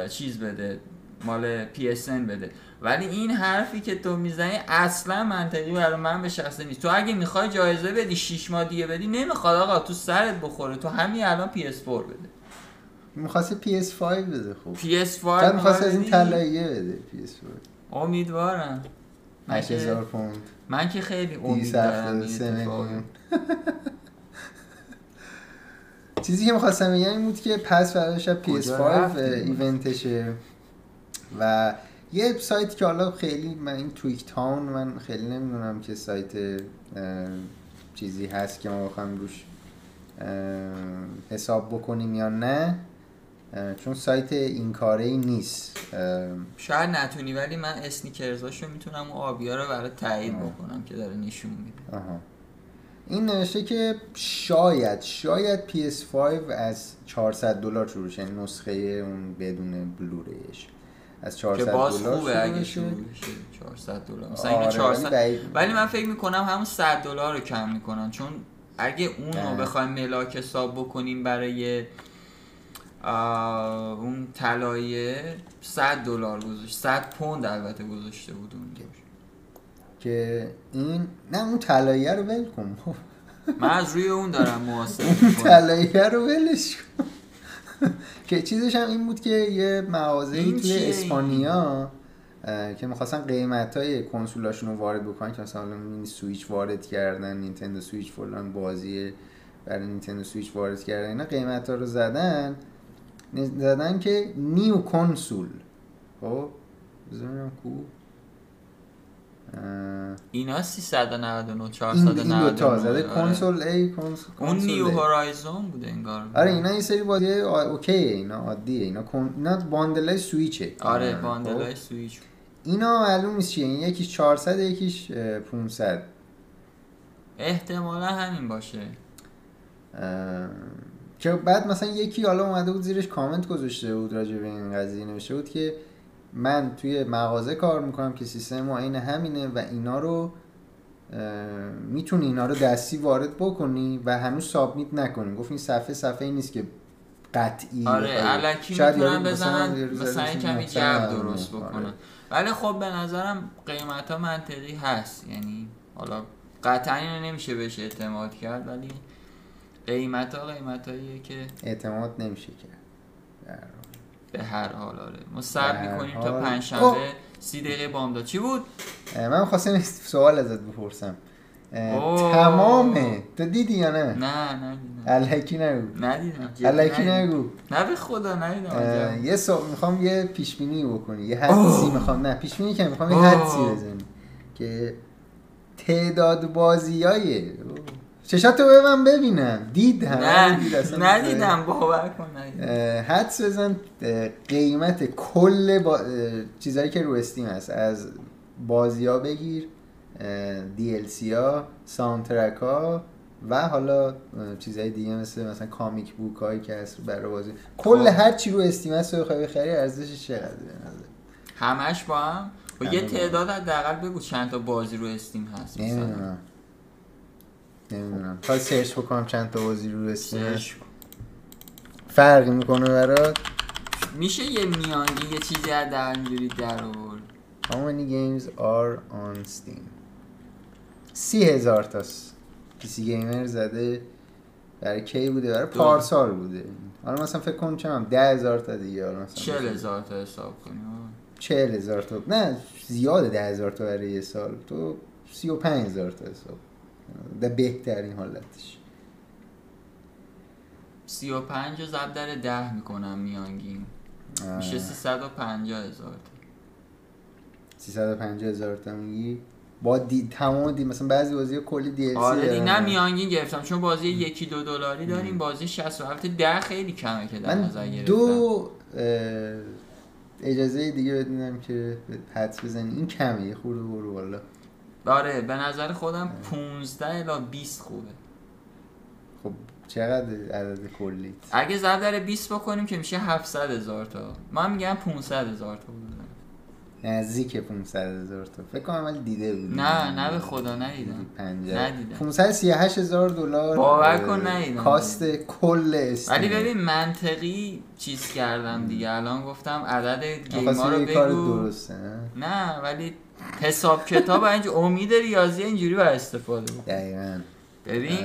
چیز بده مال PSN بده. ولی این حرفی که تو می‌زنی اصلا منطقی برای من به شخصه نیست. تو اگه می‌خوای جایزه بدی 6 ماه دیگه بدی نمی‌خواد آقا تو سرت بخوره. تو همین الان PS4 بده. می‌خواسته PS5 بده خب. PS5 بعد می‌خواست از این؟ طلاییه بده PS5 امیدوارم. من که, 8000 پوند. من که خیلی 200 امید دارم هفته این سه اتفاق میلیون چیزی که می‌خواستم بگم این بود که پس فردا شب PS5 کجا رفتیم؟ ایونتشه و یه سایت که حالا خیلی من این تویک تاون من خیلی نمی‌دونم که سایت چیزی هست که ما بخوایم روش حساب بکنیم یا نه چون سایت این کاره ای نیست شاید نتونی ولی من اسنیکرزاشو می‌تونم اون آبیا رو برای تایید. بکنم که داره نشون میده این نوشته که شاید شاید PS5 از 400 دلار شروع شه یعنی نسخه اون بدون بلوریش از که 400 باز دلار خوبه اگه. شروع بشه 400 دلار مثلا آره، 400 ولی من فکر می‌کنم همون 100 دلار رو کم می‌کنن چون اگه اون رو اه. بخوایم ملاک حساب بکنیم برای اون طلایه 100 دلار گذاشت 100 پوند البته گذاشته بود اون که این نه اون طلاییه رو ول کن. من از روی اون دارم محاسبه طلاییه رو ولش کن. که چیزش هم این بود که یه مغازه این توی این؟ اسپانیا که می‌خواستن قیمت های کنسولاشون رو وارد بکنن که مثلا mini Switch وارد کردن Nintendo Switch فلان بازی برای Nintendo Switch وارد کردن اینا قیمت ها رو زدن. زدن که new console. خب ببینم کو. اینا 399 این 499 این دوتا زده آره. console A console اون new. Horizon بوده انگار آره اینا این سری بازی okay ه اینا عادیه اینا کن... اینا bundle ای Switch ه آره. bundle ای خب؟ سویچ اینا معلوم نیست چیه این یکیش 400 یکیش اه، 500 احتمالا همین باشه که بعد مثلا یکی حالا اومده بود زیرش کامنت گذاشته بود راجع به این قضیه نوشته بود که من توی مغازه کار می‌کنم که سیستم ما این همینه و اینا رو می‌تونی اینا رو دستی وارد بکنی و هنوز سابمیت نکنی. گفت این صفحه صفحه ای نیست که قطعی آره علکی شاید می‌تونن بزنن مثلا کمی 900 جو درست آره. بکنن ولی خب به نظرم قیمت ها منطقی هست. یعنی حالا قطعا اینو نمیشه بهش اعتماد کرد ولی قیمت ها قیمت که اعتماد نمیشه کرد. به هر حال آره ما هر می‌کنیم تا. پنجشنبه اوه. سی دقیقه بامداد چی بود من خواستم سوال ازت بپرسم. تمامه تو دیدی یا نه نه نه نه الکی نگو ندیدم الکی. نگو نه به خدا ندیدم. یه سو... می‌خوام یه پیش بینی بکنی یه حدسی. می‌خوام نه پیش بینی که می‌خوام یه. حدسی بزنی که تعداد بازیای چشاتو به من ببینم دید همه نه دید. ندیدم باور کن حدس بزن قیمت کل با... چیزایی که رو Steam هست. از بازی ها بگیر DLC ها soundtrack ها و حالا چیزهای دیگه مثل مثلا comic book هایی که هست برای بازی. کل خب. هر چی رو Steam هست رو بخوای بخری ارزشش چقدر به نظر؟ همش با هم؟ و یه با هم. تعداد حداقل بگو چند تا بازی رو Steam هست مثلا. نمی‌دونم. تا سرچ بکنم چند تا بازی رو کن. فرقی می‌کنه برات؟ میشه یه میانگین یه چیزی از در اینجوری در آورد. How many games are on Steam? سی هزار تاست پیسی گیمر زده. برای کی بوده؟ برای. پارسال بوده. حالا مثلا فکر کنم چند؟ ده هزار تا دیگه. حالا مثلا چل هزار تا حساب کنیم چهل هزار تا. نه زیاده ده هزار تا برای یه سال. تو سی و پنج هزار تا حساب ده بهترین حالتش. سی و پنج ضرب در ده می‌کنم میانگین. میشه سیصد و پنجاه هزار تا. 350 هزار تا میگی؟ با دی تمام دی مثلا بعضی بازی کلی دی سی آره دی نه میانگین گرفتم چون بازی یکی دو دلاری داریم بازی 60 و البته ده خیلی کمه که در نظر گرفتم. دو اجازه دیگه میدم که حدس بزنی. این کمه یه خورده برو بالا. آره به نظر خودم 15 الی 20 خوبه. خب چقدر عدد کلی؟ اگه ضرب در 20 بکنیم که میشه 700 هزار تا. من میگم 500 هزار تا بود. نزدیک 500 هزار تا. فکر کنم ولی دیده بود نه نه به خدا ندیدم. ندیدم. 538 هزار دلار. باور کن ندیدم. کاست کل استیم. ولی ببین منطقی چیز کردم دیگه. الان گفتم عدد گیما رو بگو. درسته نه؟ نه ولی حساب کتاب اینج امید ریاضی اینجوری باید استفاده دقیقا. ببین.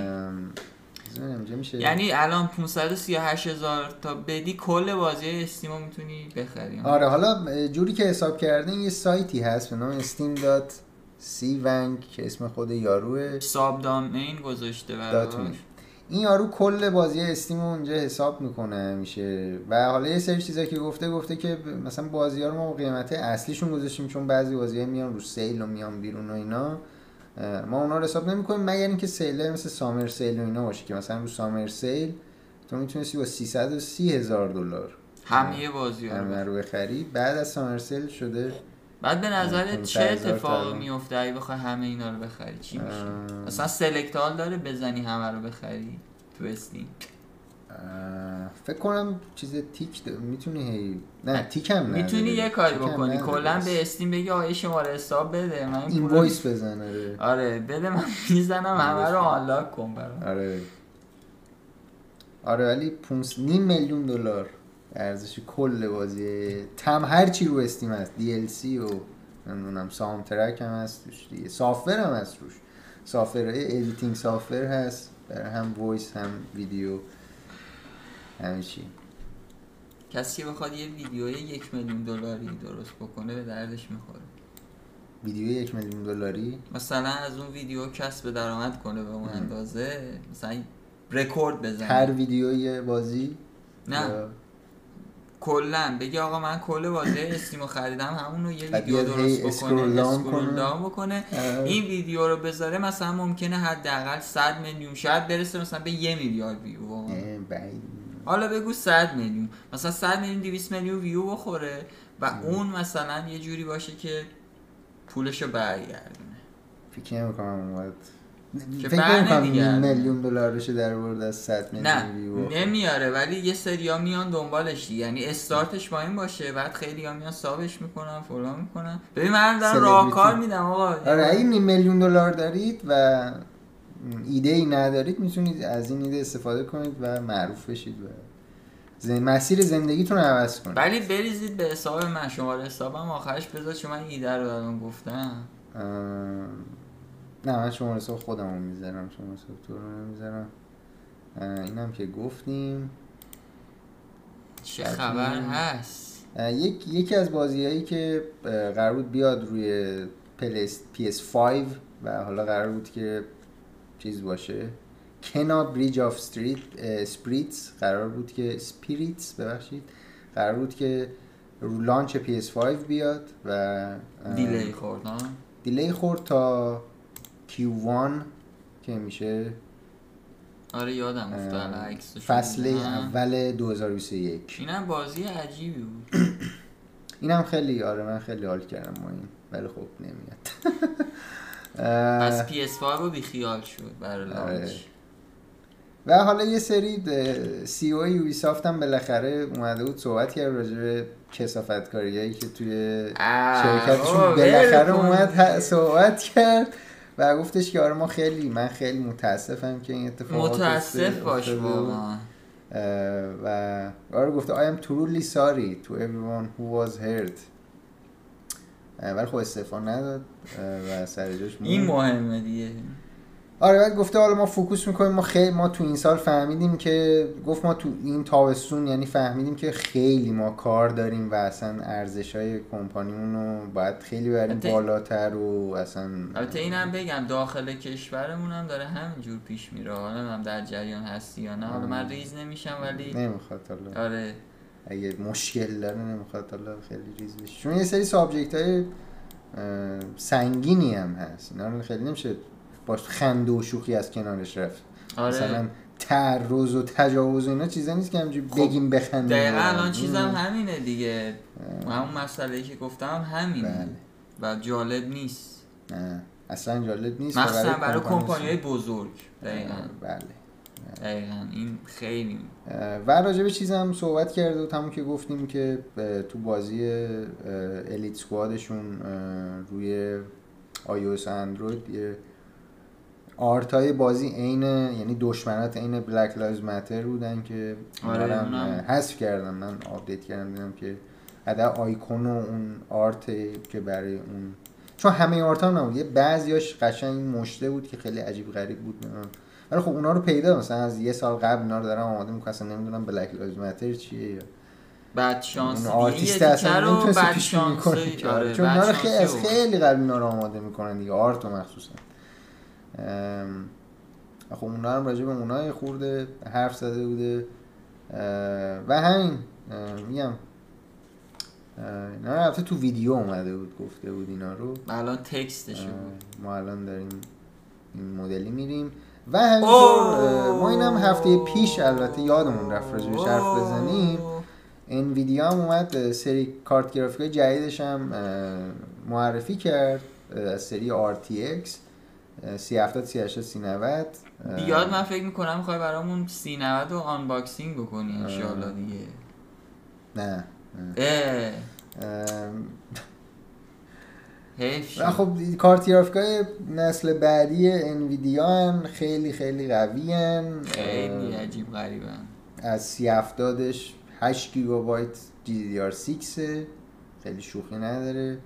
یعنی الان 538 هزار تا بدی کل بازی استیمو می‌تونی بخری. آره حالا جوری که حساب کردین یه سایتی هست به نام steam.cvank که اسم خود یاروه. ساب دامین گذاشته دات براش. این یارو کل بازی استیم رو اونجا حساب می‌کنه همیشه و حالا یه سری چیزایی که گفته گفته که مثلا بازی ها رو ما با قیمت اصلیشون گذاشتیم چون بعضی بازی ها میان رو سیل و میان بیرون و اینا. ما اونا رو حساب نمی‌کنیم مگر اینکه سیل مثل سامر سیل و اینا باشه که مثلا رو سامر سیل تو می‌تونستی با 330 هزار دلار همه بازی ها همه رو رو بخری. بعد از سامر سیل شده بعد به نظرت 500 چه اتفاقی. میفته اگه بخوای همه اینا رو بخری چی میشه ام. مثلا سلکتال داره بزنی همه رو بخری تو Steam فکر کنم چیز tick می‌تونی هی نه tick هم نداره. می‌تونی یه کاری بکنی. کلا به Steam بگی آقا شماره حساب بده من این wise بزنه. آره بده من می‌زنم همه رو unlock کن برام آره آره ولی 5 نیم میلیون دلار ارزش کل بازی. تم هر چی رو Steam هست. DLC و نمی‌دونم soundtrack هم هست توش دیگه. software هم هست روش. software editing software هست. برای هم voice هم ویدیو. همه چی. کسی که بخواد یه ویدیوی یک میلیون دلاری درست بکنه به دردش می‌خوره. ویدیو یک میلیون دلاری؟ مثلا از اون ویدیو کسب درآمد کنه به اون اندازه. مثلا رکورد هر بزنه ویدیوی بازی؟ نه. کلا بگی آقا من کل بازی Steam و خریدم همون رو یه ویدیو درست بکنه scroll. down بکنه. این ویدیو رو بذاره مثلا ممکنه حداقل 100 میلیون شاید برسه مثلا به یه میلیارد ویو. حالا بگو 100 میلیون مثلا 100 میلیون 200 میلیون ویو بخوره و اون مثلا یه جوری باشه که پولشو برگردونه فکر نمی‌کنم اونقدر فکر بر نمی‌کنم. میلیون دلار بشه در ورد از 100 نه میلیون ویو. نمیاره ولی یه سریا میان دنبالش. یعنی استارتش با این باشه بعد خیلی ها میان سابش می‌کنن فلان می‌کنن. ببین من دارم. راهکار میدم آقا. آره اگه نیم میلیون دلار دارید و ایده ای ندارید می‌تونید از این ایده استفاده کنید و معروف بشید و زن... مسیر زندگیتون رو عوض کنید. ولی بریزید به حساب من. شماره حسابم آخرش بذار چون من ایده رو دادم گفتم. نه من شما حساب خودم رو می‌ذارم شما حساب تو رو نمی‌ذارم اینم که گفتیم. چه خبر هست؟ یک یکی از بازیهایی که قرار بود بیاد روی پلی PS5 و حالا قرار بود که چیز باشه. Kena: Bridge of Spirits قرار بود که Spirits ببخشید. قرار بود که رو launch PS5 بیاد و delay خورد delay خورد تا Q1 که میشه آره یادم افتاد عکسش فصل. اول 2021 اینم بازی عجیبی بود اینم خیلی آره من خیلی حال کردم با این ولی خب نمیاد از PS5 رو بیخیال شد برای آره. لانچ و حالا یه سری سی او یوبی سافت هم بالاخره اومده بود صحبت کرد راجع به کسافت کاریایی که توی شرکتشون بالاخره. اومد صحبت کرد و گفتش که آره ما خیلی من خیلی متاسفم که این اتفاقات متاسف باش. واقعا و آره گفته I am truly sorry to everyone who was hurt ولی خب استعفا نداد و سر جاش. این مهمه دیگه آره بعد گفته حالا ما focus می‌کنیم ما خیلی ما تو این سال فهمیدیم که گفت ما تو این تابستون یعنی فهمیدیم که خیلی ما کار داریم و اصلا ارزش های کمپانیمون رو باید خیلی بریم بالاتر و اصلا البته اینم بگم داخل کشورمون هم داره همینجور پیش میره. حالا هم در جریان هستی یا نه. حالا من ریز نمیشم ولی نمی‌خواد حالا. آره. اگه مشکل داره نمی‌خواد حالا خیلی ریز بشه. چون یه سری سابجکت های سنگینی هم هست. اینا رو خیلی نمیشه باش خنده و شوخی از کنارش رفت. آره. مثلا تعرض و تجاوز و اینا چیزا نیست که همینجوری خب، بگیم بخندیم. دقیقا الان؟ چیزم همینه دیگه. همون مسئله که گفتم همینه. بله. و جالب نیست. نه اصلا جالب نیست و مخصوصا برای کمپانی های بزرگ. دقیقا. بله. دقیقا. این خیلی. و راجع به چیزم صحبت کرده بود همون که گفتیم که تو بازی Elite Squad شون روی iOS و اندروید یه art های بازی عین یعنی دشمنات عین Black Lives Matter بودن که آره، اونا حذف کردم من آپدیت کردم دیدم که حداقل آیکون و اون art که برای اون چون همه art هم نبود. یه بعضیاش قشنگ مشته بود که خیلی عجیب غریب بود. ولی خب اونا رو پیدا مثلا از یه سال قبل اینا رو دارم آماده می‌کنم اصلا نمی‌دونم Black Lives Matter چیه یا بد شانسی اون آرتیست اصلا بد پیش بینی کنه. شانسی که آره چون بد اینا رو خیلی از خیلی قبل اینا رو آماده می‌کنن دیگه. art و مخصوصا. خب اونا هم راجع به اونا یه خورده حرف زده بوده. و همین میگم اینا رفته تو ویدیو اومده بود گفته بود اینا رو. الان text ش بود. ما الان داریم این مدلی میریم. و همینطور ما اینم هفته پیش البته یادمون رفت راجبش حرف بزنیم. انویدیا هم اومد سری کارت گرافیک جدیدش هم معرفی کرد از سری RTX اه، 3070 3080 3090 اه، بیاد من فکر می‌کنم می‌خوای برامون سی 90 رو unboxing بکنی انشالله دیگه. نه. اه. و. خب کارت گرافیک های نسل بعدی انویدیا هم خیلی خیلی قوی هن. خیلی عجیب غریبن از 3070ش 8 گیگابایت GDDR6 خیلی شوخی نداره.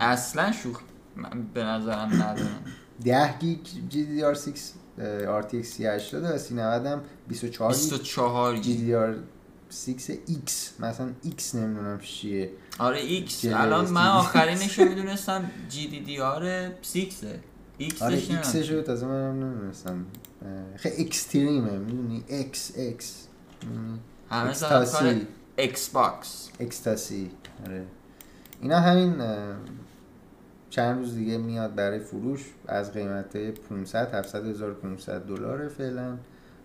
اصلا شوخ من به نظرم ندارم. 10 گیگ GDDR6 اه، RTX 3080 و 3090 هم 24 گیگ 24 گیگ. GDDR6X مثلا X. نمی‌دونم چیه. آره X جلوی الان من. آخرینش رو می‌دونستم جی دی دی آر 6 ایکسش آره. X رو تازه منم نمی‌دونستم. خیلی extreme ه می‌دونی X X؟ همه زدن کار باکس اکستاسی آره. اینا همین چند روز دیگه میاد برای فروش از قیمت 500 700 1500 دلار فعلا.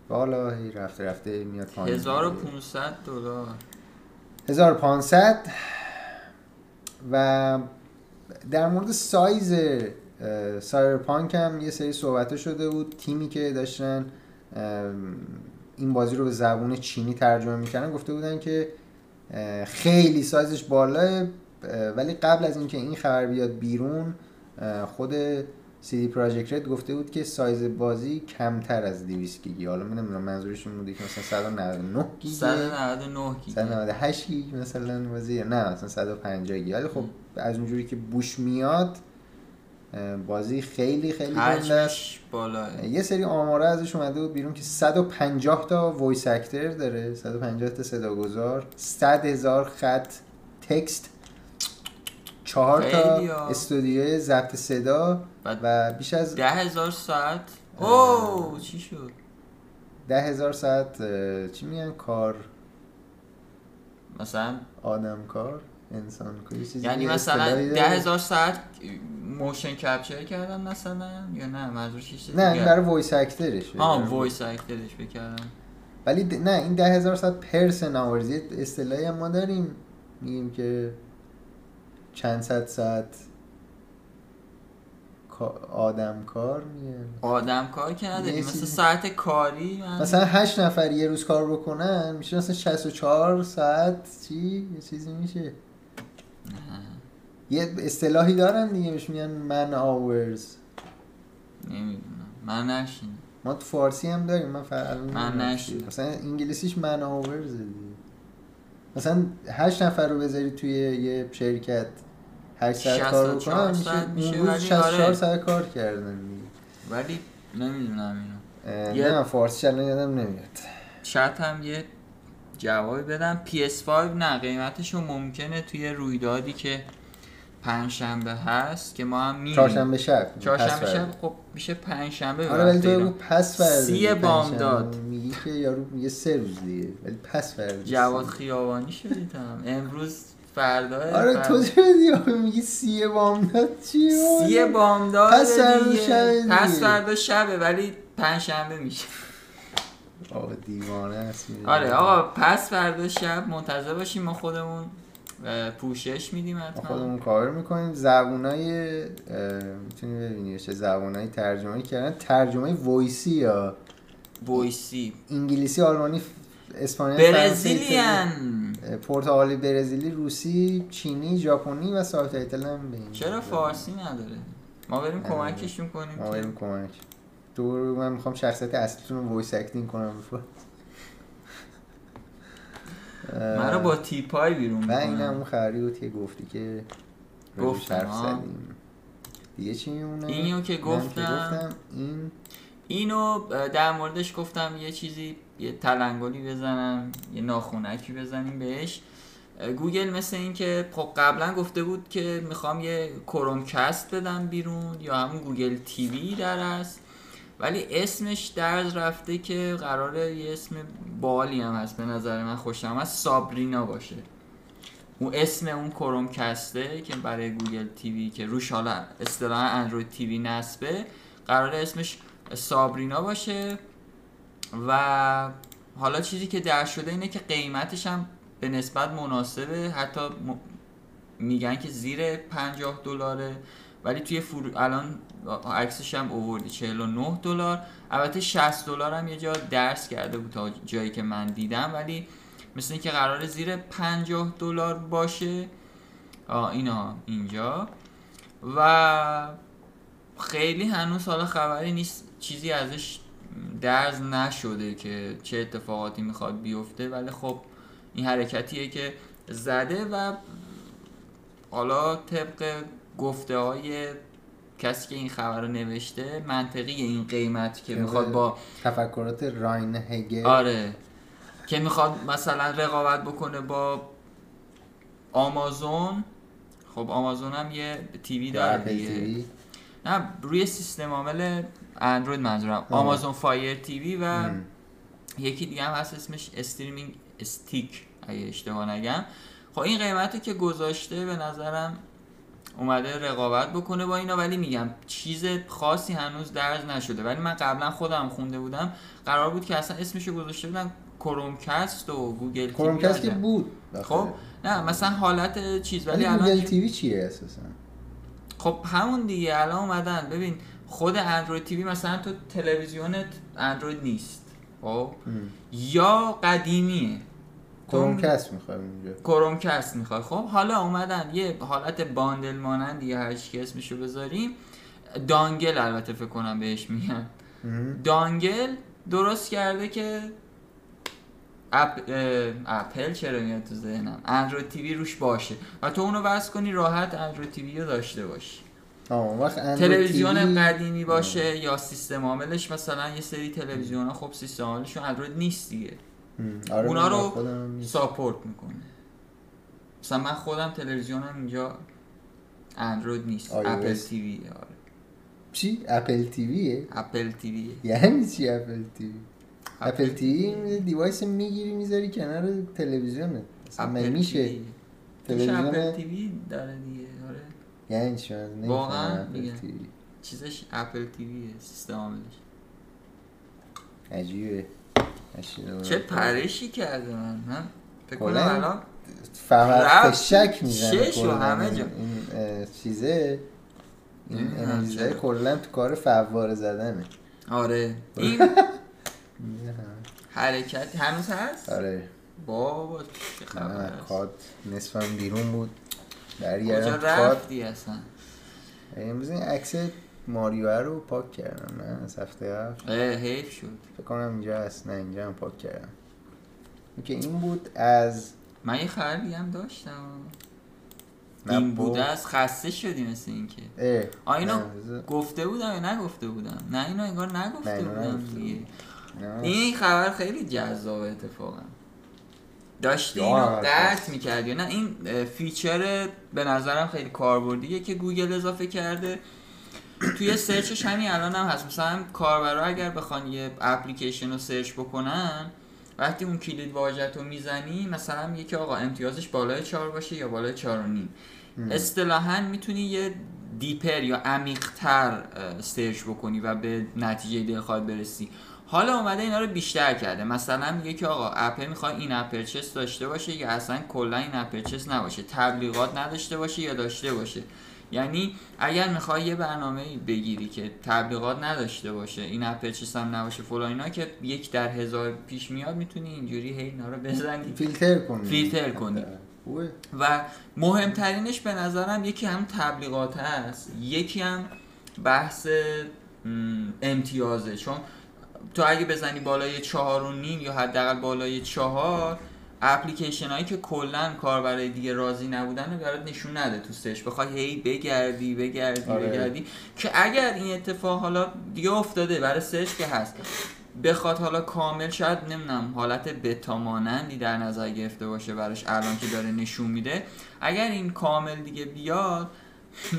و حالا هی رفته رفته میاد پایین. 1500 دلار. 1500 و در مورد سایز اه، سایبرپانک هم یه سری صحبت شده بود. تیمی که داشتن این بازی رو به زبون چینی ترجمه می‌کردن گفته بودن که خیلی سایزش بالاه اه، ولی قبل از اینکه این خبر بیاد بیرون خود CD Projekt Red گفته بود که سایز بازی کمتر از 200 گیگی. حالا من نمی‌دونم منظورش این بوده که مثلا 199 گیگه 199 گیگ 198 گیگ مثلا بازی نه مثلا 150 گیگ ولی خب از اونجوری که بوش میاد بازی خیلی خیلی حجمش بالاه یه سری آماره ازش اومده بود بیرون که 150 تا voice actor داره. 150 تا صداگذار 100 هزار خط text چهار تا. استودیوی ضبط صدا و بیش از ده هزار ساعت. اوه چی شد؟ ده هزار ساعت چی میگن؟ کار. مثلا آدم کار انسان چیزی یعنی مثلا ده. هزار ساعت motion capture کردن مثلا یا نه؟ منظورش چیز نه این برای voice actor شه ها برای- voice actor ش بکردم ولی نه این ده هزار ساعت پرسن آورز یه اصطلاحی هم ما داریم. میگیم که چند صد ساعت آدم کار میگه آدم کار که نداری مثلا ساعت کاری من مثلا هشت نفر یه روز کار بکنن میشه مثلا 64 ساعت چی؟ یه چیزی میشه. نه. یه اصطلاحی دارن دیگه بهش میگن من آورز نمی‌دونم. من نشینم. ما تو فارسی هم داریم من فعلا من نشنیدم. مثلا انگلیسیش من آورز دیگه. مثلا هشت نفر رو بذاری توی یه شرکت هشت ساعت کار 64 بکنن میشه اون روز ولی 64 آره. ساعت کار کردن ولی نمی‌دونم اینو. یه- نه من فارسی الان یادم نمیاد. شاید هم یه جوابی بدم. PS5 نه قیمتشو ممکنه توی رویدادی که پنجشنبه هست که ما هم میریم چهارشنبه شب چهارشنبه شب. خب میشه پنجشنبه به آره ولی تو. پس فردا سی بامداد. میگی که یارو میگه سه روز دیگه ولی پس فردا جواد. خیابانی شدید هم امروز فردا آره تو چه میگی سی بامداد چی سی بامداد پس فردا دیگه. پس فردا شبه ولی پنجشنبه میشه آقا دیوانه است. آره آقا پس فردا شب منتظر باشیم ما خودمون پوشش میدیم ما حتما خودمون کاور می‌کنیم. زبونای می‌تونی ببینی چه زبونای ترجمه کردن. ترجمه وایسی یا وایسی. انگلیسی آلمانی اسپانیایی Brazilian. پرتغالی برزیلی روسی چینی ژاپنی و subtitle هم به این چرا فارسی نداره؟ ما بریم. کمکشون کنیم ما بریم کمک. دور من می‌خوام شخصیت اصلیتون رو voice acting کنم. بفرست من رو با تیپای بیرون و این هم می‌کنم اون بود که گفتی که گفتم، حرف. زدیم. دیگه چی میمونه؟ اینو که اینم گفتم. این اینو در موردش گفتم یه چیزی یه تلنگلی بزنم یه ناخونکی بزنیم بهش. گوگل مثل این که خب قبلا گفته بود که می‌خوام یه کرومکست بدم بیرون یا همون گوگل تیوی در است ولی اسمش درز رفته که قراره یه اسم بالی هم هست به نظر من خوشم از سابرینا باشه. اون اسم اون کرومکسته که برای گوگل تیوی که روش حالا اصطلاح اندروید تیوی نصبه قراره اسمش سابرینا باشه. و حالا چیزی که در شده اینه که قیمتش هم به نسبت مناسبه. حتی م- میگن که زیر 50 دلاره. ولی توی فرو... الان عکسش هم اووردی 49 دلار. البته 60 دلار هم یه جا درس کرده بود تا جایی که من دیدم ولی مثل اینکه قرار زیر 50 دلار باشه. آه اینا اینجا. و خیلی هنوز حالا خبری نیست. چیزی ازش درز نشده که چه اتفاقاتی می‌خواد بیفته. ولی خب این حرکتیه که زده و حالا طبق گفته های کسی که این خبر رو نوشته منطقی این قیمت که می‌خواد با تفکرات راین هگل آره که می‌خواد مثلا رقابت بکنه با آمازون خب آمازون هم یه TV داره دیگه. نه روی سیستم عامل اندروید منظورم. Amazon Fire TV و ام. یکی دیگه هم هست اسمش Streaming Stick اگه اشتباه نگم خب این قیمتی که گذاشته به نظرم اومده رقابت بکنه با اینا ولی میگم چیز خاصی هنوز درز نشده. ولی من قبلا خودم خونده بودم قرار بود که اصلا اسمشو گذاشته بودن Chromecast و Google Chromecast که. بود. خب نه مثلا حالت چیز ولی ولی گوگل الان TV چیه اساسا؟ خب همون دیگه الان اومدن. ببین خود Android TV مثلا تو تلویزیونت اندروید نیست. خب. یا قدیمیه. کرومکست می‌خوایم اونجا کرومکست می‌خوای خب حالا اومدن یه حالت باندل مانند یا هر چی که اسمشو بذاریم دانگل البته فکر کنم بهش میگن. دانگل درست کرده که اپ... اپل چرا میاد تو ذهنم؟ اندروید تیوی روش باشه. و تو اونو وصل کنی راحت اندروید تیوی رو داشته باشی. آه، تلویزیون تیوی- قدیمی باشه یا سیستم عاملش مثلا یه سری تلویزیون ها خب سیستم عاملشون اندروید نیست دیگه. آره اونا رو خودم. support می‌کنه. مثلا من خودم تلویزیونم اینجا اندروید نیست. Apple TV آره. چی؟ Apple TV ه Apple TV یعنی چی Apple TV Apple TV device می‌گیری می‌ذاری کنار مگه اپل میشه TV. توش اپل تلویزیون TV داره دیگه آره. یعنی چی؟ واقعا چیزش اپل تیویه سیستم عاملش. عجیبه. چه پرشی کرده من من فکر کنم الان فقط. شک می‌زنه شش و کلاً همه جا. این چیزه این انرژی. کلا تو کار فواره زدنه آره این. حرکت هنوز هست آره بابا چه خبر؟ کاد نصفم بیرون بود کاد رفتی اصلا امروز این عکس ماریو رو پاک کردم من از هفته اه حیف شد. فکر کنم اینجا هست نه اینجا هم پاک کردم. که این بود از من یه خبر دیگه هم داشتم. نه این بوده از خسته شدی مثل اینکه. آ اینو نه، گفته بودم یا نگفته بودم؟ نه اینو انگار نه، نگفته بودم نگفته دیگه. نه. این خبر خیلی جذاب اتفاقا. داشتی اینو قطع می‌کردی نه؟ این feature به نظرم خیلی کاربردیه که گوگل اضافه کرده. توی search ش همین الان هم هست. مثلا کاربرا اگر بخوان یه اپلیکیشن رو search بکنن وقتی اون کلید واژه رو می‌زنی مثلا که آقا امتیازش بالای چهار باشه یا بالای چهار و نیم. اصطلاحا می‌تونی یه deeper یا عمیقتر search بکنی و به نتیجه دلخواه برسی. حالا اومده اینا رو بیشتر کرده. مثلا میگه که آقا app ه می‌خواد in-app purchase داشته باشه یا اصلا کلا in-app purchase نباشه. تبلیغات نداشته باشه یا داشته باشه. یعنی اگر می‌خوای یه برنامه بگیری که تبلیغات نداشته باشه in-app purchase هم نباشه فلان اینا که یک در هزار پیش میاد می‌تونی اینجوری هی اینا رو بزنی. فیلتر کنی. فیلتر کنی. و مهمترینش به نظرم یکی هم تبلیغات هست. یکی هم بحث امتیازه. چون تو اگه بزنی بالای چهار و نیم یا حداقل بالای چهار اپلیکیشن هایی که کلا کاربرای دیگه راضی نبودن رو برات نشون نده تو سرچ. بخوای هی بگردی بگردی آره. بگردی. که اگر این اتفاق حالا دیگه افتاده برای سرچ که هست بخواد حالا کامل شاید نمی‌دونم حالت بتا مانندی در نظر گرفته باشه براش الان که داره نشون میده. اگر این کامل دیگه بیاد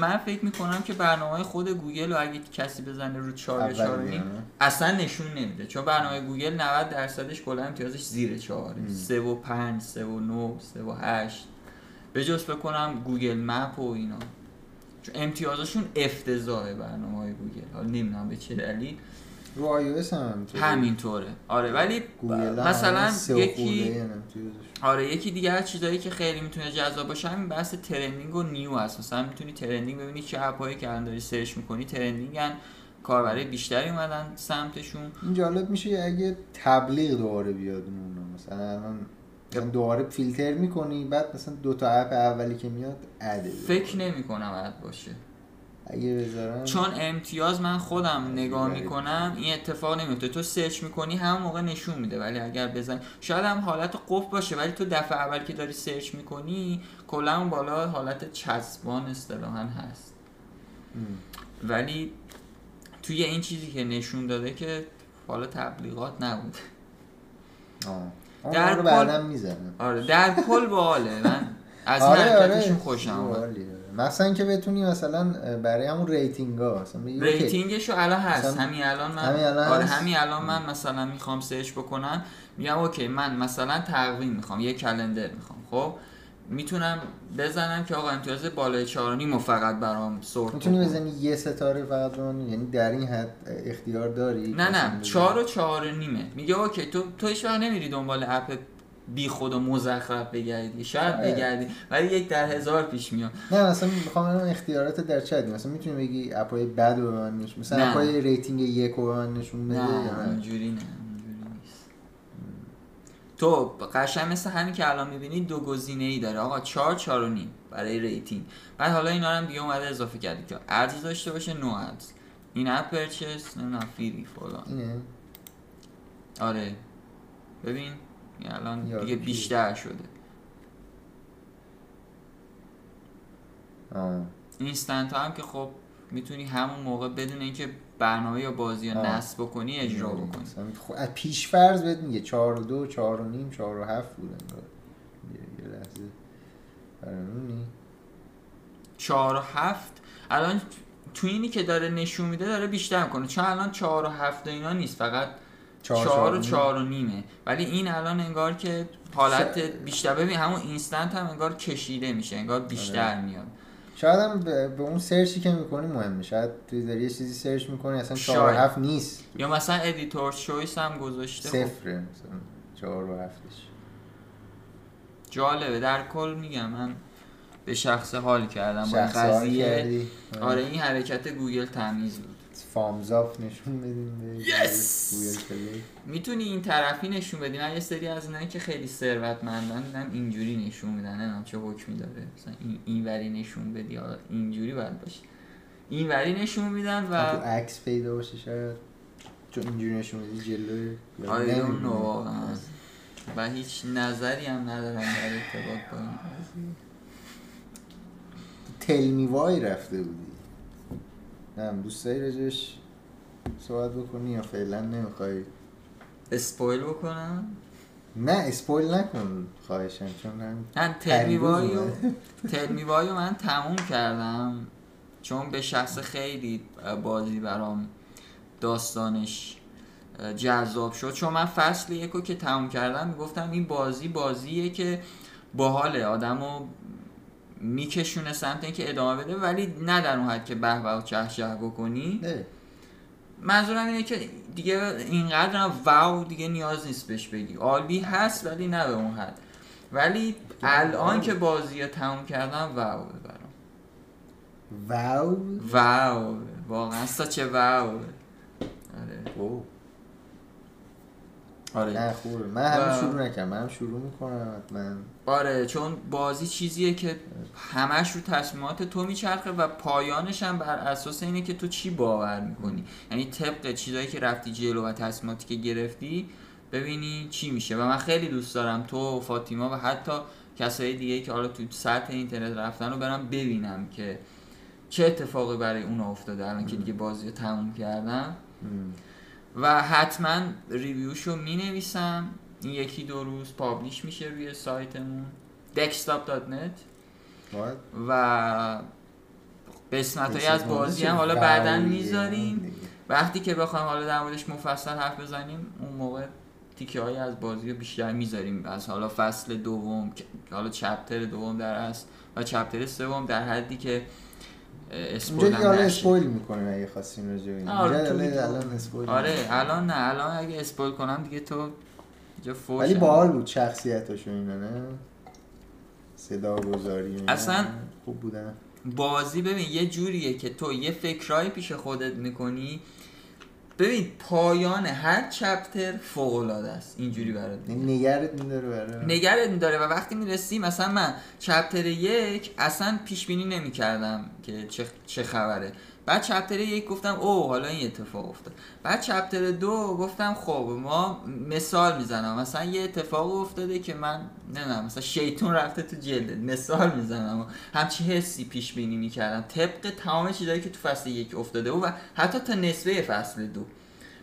من فکر می‌کنم که برنامه خود گوگل رو اگه کسی بزنه رو 4 یا اول 4 میانه. اصلا نشون نمیده چون برنامه گوگل 90 درصدش کلا امتیازش زیر 4 م. 3 و 5 3 و 9 3 و 8 به جز فکر کنم گوگل مپ و اینا چون امتیازشون افتضاحه برنامه های گوگل حالا نمی‌دونم به چه دلیل رو iOS هم همینطوره. آره ولی مثلا یکی. آره یکی دیگه از چیزایی که خیلی می‌تونه جذاب باشه همین بحث trending و new هست. مثلا می‌تونی trending ببینی چه app ایی که الان داری search می‌کنی trending ن. کاربرای بیشتری اومدن سمتشون. این جالب میشه اگه تبلیغ دوباره بیاد اون مثلا الان دوباره فیلتر می‌کنی بعد مثلا دو تا app اولی که میاد ad ه فکر نمی کنم ad باشه. اگه بذارم. چون امتیاز من خودم نگاه. می‌کنم این اتفاق نمیفته تو search می‌کنی همون موقع نشون میده. ولی اگر بزن شاید هم حالت قفل باشه ولی تو دفعه اول که داری search می‌کنی کلا اون بالا حالت چسبان اصطلاحا هست. ام. ولی توی این چیزی که نشون داده که حالا تبلیغات نبود. آه. در کل- آره در کل باحاله. من از آره حرکتشون آره خوشم مثلا که بتونی مثلا برای همون rating ها OK، rating شو الان هست. همین الان من همین الان آره؟ همین الان من مثلا می‌خوام search بکنم. میگم OK من مثلا تقویم می‌خوام یه calendar می‌خوام خب؟ می‌تونم بزنم که آقا امتیاز بالای 4 و فقط برام sort می‌تونی. بزنی یه ستاره فقط رو یعنی در این حد اختیار داری؟ نه نه. بزنی. چهار و چهار نیمه. میگه OK تو تو هیچ وقت نمیری دنبال app بی خود و مزخرف بگردی. شاید آره. بگردی. ولی یک در هزار پیش میاد. نه مثلا می‌خوام اختیارات در چه مثلا می‌تونی بگی app ای بد رو به من نشون مثلا. app ای rating یک رو به من نشون بده نه اینجوری نه تو قشنگ مثل همین که الان می‌بینی دو گزینه ای داره. آقا چهار چهار و نیم برای rating. بعد حالا اینا هم دیگه اومده اضافه کرده که ads داشته باشه no ads. in-app purchase نمی‌دونم free فلان. آره. ببین. الان یارو دیگه؟ بیشتر شده. آه. instant هم که خب می‌تونی همون موقع بدون اینکه برنامه یا بازی یا. نصب بکنی اجرا بکنی. خب از پیش فرض بهت میگه چهار و دو چهار و نیم چهار و هفت بود یه- لحظه. برنونی چهار و هفت؟ الان تو اینی که داره نشون میده داره بیشتر می‌کنه. چون الان چهار و هفت و اینا نیست. فقط چهار- چهار و چهار و نیمه. ولی این الان انگار که حالت ش- بیشتر ببین همون اینستنت هم انگار کشیده میشه انگار بیشتر آره. میاد. شاید هم به, اون search ی که می‌کنی مهمه. شاید توی داری یه چیزی search می‌کنی اصلا چهار. هفت نیست. یا مثلا editor choice هم گذاشته خب. صفره مثلا چهار و هفتش. جالبه. در کل میگم من به شخص حال کردم. با قضیه کردی. آره. این حرکت گوگل تمیز بود. thumbs up نشون بدیم پلی. می‌تونی این طرفی نشون بدی؟ من یه سری از اینایی که خیلی ثروتمندن دیدم اینجوری نشون میدن. نمی‌دونم چه حکمی داره. مثلا این اینوری نشون بدی. یا اینجوری باید باشه. اینوری نشون میدن تو و عکس پیدا باشه شاید. چون اینجوری نشون know. واقعا. و هیچ نظری هم ندارم در ارتباط با این قضیه. تلمی وای رفته بودی. نه دوست داری راجبش صحبت بکنی یا فعلا نمی‌خوای؟ اسپویل بکنم؟ نه اسپویل نکن خواهشم چون هم من تلمیوایو تلمیوایو من تموم کردم. چون به شخص خیلی بازی برام داستانش جذاب شد. چون من فصل یکو که تموم کردم می‌گفتم این بازی بازیه که باحاله. آدمو میکشونه سمت اینکه ادامه بده ولی نه در اون حد که به و چه چه بکنی. نه. منظورم اینه که دیگه اینقدر هم واو دیگه نیاز نیست بهش بگی. عالی هست ولی نه به اون حد. ولی الان که بازی رو تموم کردم واو برام. واو؟ واو. واقعا چه واو. آره. او. آره. نه خوبه. من و- شروع نکردم. من شروع می‌کنم حتما. آره چون بازی چیزیه که همش رو تصمیمات تو میچرخه و پایانش هم بر اساس اینه که تو چی باور می‌کنی. یعنی طبق چیزایی که رفتی جلو و تصمیماتی که گرفتی ببینی چی میشه. و من خیلی دوست دارم تو و فاطیما و حتی کسای دیگه که حالا تو سطح اینترنت رفتن رو برم ببینم که چه اتفاقی برای اون افتاده الان که دیگه بازی رو تموم کردم. و حتما ریویوشو می نویسم این یکی دو روز پابلیش میشه روی سایتمون. Dextop.net باید. و قسمت های از بازی هم حالا بعدا می‌ذاریم. وقتی که بخوایم حالا در موردش مفصل حرف بزنیم اون موقع تیکه های از بازی رو بیشتر می‌ذاریم. از حالا فصل دوم حالا chapter دوم در است و chapter سوم در حدی که spoil هم حالا نشه. spoil می‌کنیم اگه خواستیم این. آره، الان- spoil آره. الان نه الان اگه spoil کنم دیگه تو اینجا فوش ولی. باحال بود شخصیتاشو اینا نه؟ صدا گذاری اصلا- خوب بودن. بازی ببین یه جوریه که تو یه فکرایی پیش خودت می‌کنی. ببین پایان هر چپتر فوق العاده است. اینجوری برات نگرت میداره نگرت میداره و وقتی می‌رسی مثلا من چپتر یک اصلا پیش بینی نمی‌کردم که چه, چه خبره. بعد چپتر یک گفتم او حالا این اتفاق افتاد. بعد چپتر دو گفتم خب ما مثال می‌زنم. مثلا یه اتفاق افتاده که من نمی‌دونم مثلا شیطون رفته تو جلدت مثال می‌زنم. همچی حسی پیش بینی می‌کردم. طبق تمام چیزایی که تو فصل یک افتاده و حتی تا نصفه فصل دو.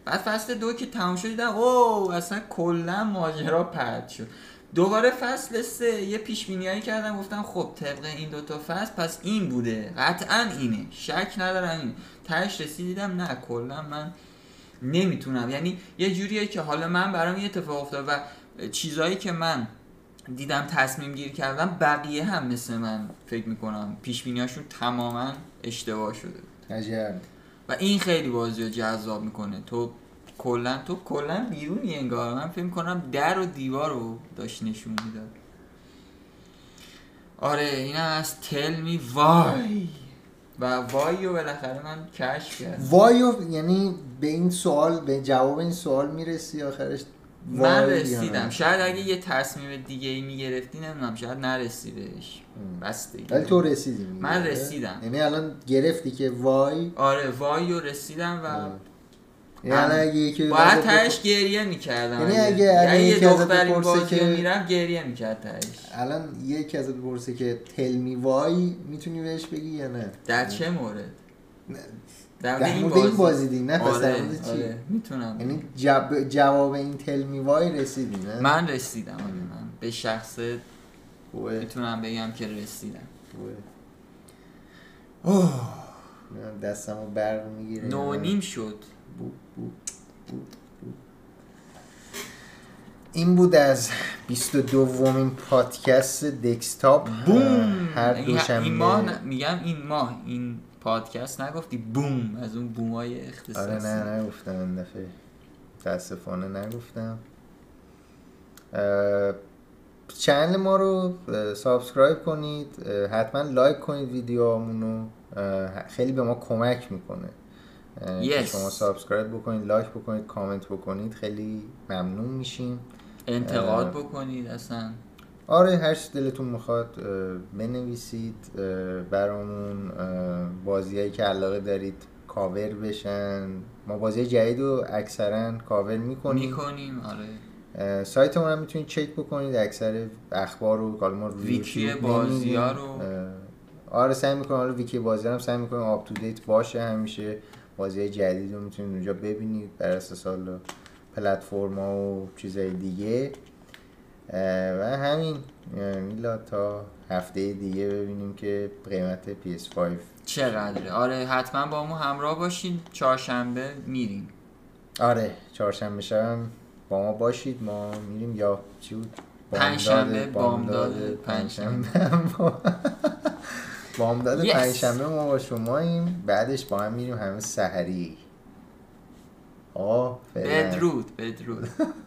بعد فصل دو که تمام شد او اصلا کلا ماجرا پرد شد. دوباره فصل سه. یه پیش بینیایی کردم گفتم خب طبق این دوتا فصل پس این بوده. قطعا اینه. شک ندارم این. تهش رسیدم نه کلا من نمی‌تونم. یعنی یه جوریه که حالا من برام یه اتفاق افتاد و چیزایی که من دیدم تصمیم گیر کردم بقیه هم مثل من فکر می‌کنم. پیش بینیاشون تماما اشتباه شده عجب. و این خیلی بازی رو جذاب می‌کنه. تو کلا تو کلا بیرونی انگار من فکر کنم در و دیوار رو داشت نشون می‌داد آره این از تل می وای و وای رو بالاخره من کشف کردم وایو یعنی به این سوال به جواب این سوال می‌رسی آخرش من وای رسیدم؟ شاید اگه یه تصمیم دیگه ای می‌گرفتی نمی‌دونم شاید نرسی بهش ام. بستگی ولی تو رسیدی من؟ رسیدم. یعنی الان گرفتی که وای آره وای رو رسیدم و. یعنی الان اگه یکی باید تهش گریه می‌کردم یعنی اگه- اگه یه یکی ازت دختر این بپرسه بازی که- می‌رفت گریه می‌کرد تهش. الان یکی ازت بپرسه که تلمی وای می‌تونی بهش بگی یا نه؟ در چه مورد. در در مورد این بازی. دیگه نه پس آره در مورد چی؟ آره می‌تونم یعنی جب... جواب این تلمی وای رسیدی نه؟ من رسیدم آره من به شخص می‌تونم بگم که رسیدم. اوه. دستمو برق می‌گیره. نو نیم شد. این بود از 22 دومین پادکست دکستاپ بوم! هر این- دوشنبه. این ماه میگم این ماه این پادکست نگفتی boom از اون boom ای اختصاصی. آره نه نگفتم این دفعه. متاسفانه نگفتم. channel ما رو subscribe کنید حتما like کنید ویدیوهامونو. خیلی به ما کمک می‌کنه. Yes. شما subscribe بکنید like بکنید کامنت بکنید خیلی ممنون میشیم. انتقاد بکنید اصلا. آره هر دلتون می‌خواد بنویسید برامون بازیهایی که علاقه دارید کاور بشن. ما بازی جدید رو اکثرا کاور می‌کنیم. می‌کنیم آره. سایت ما هم می‌تونید چک بکنید اکثر اخبار رو کال ما ویکی بازی ها رو. آره سعی می‌کنم حالا ویکی بازی هم سعی می‌کنم up to date باشه همیشه. بازی جدید رو می‌تونید اونجا ببینید بر اساس حالا پلتفرم و چیزای دیگه. و همین میلا تا هفته دیگه ببینیم که قیمت PS5 چقدره؟ آره حتما با ما همراه باشین. چهارشنبه میریم. آره چهارشنبه شب با ما باشید. ما میریم. یا چی بود؟ پنجشنبه بامداد پنجشنبه. بامداد پنجشنبه ما با شماییم بعدش با هم میریم همه سحری. آه بدرود بدرود.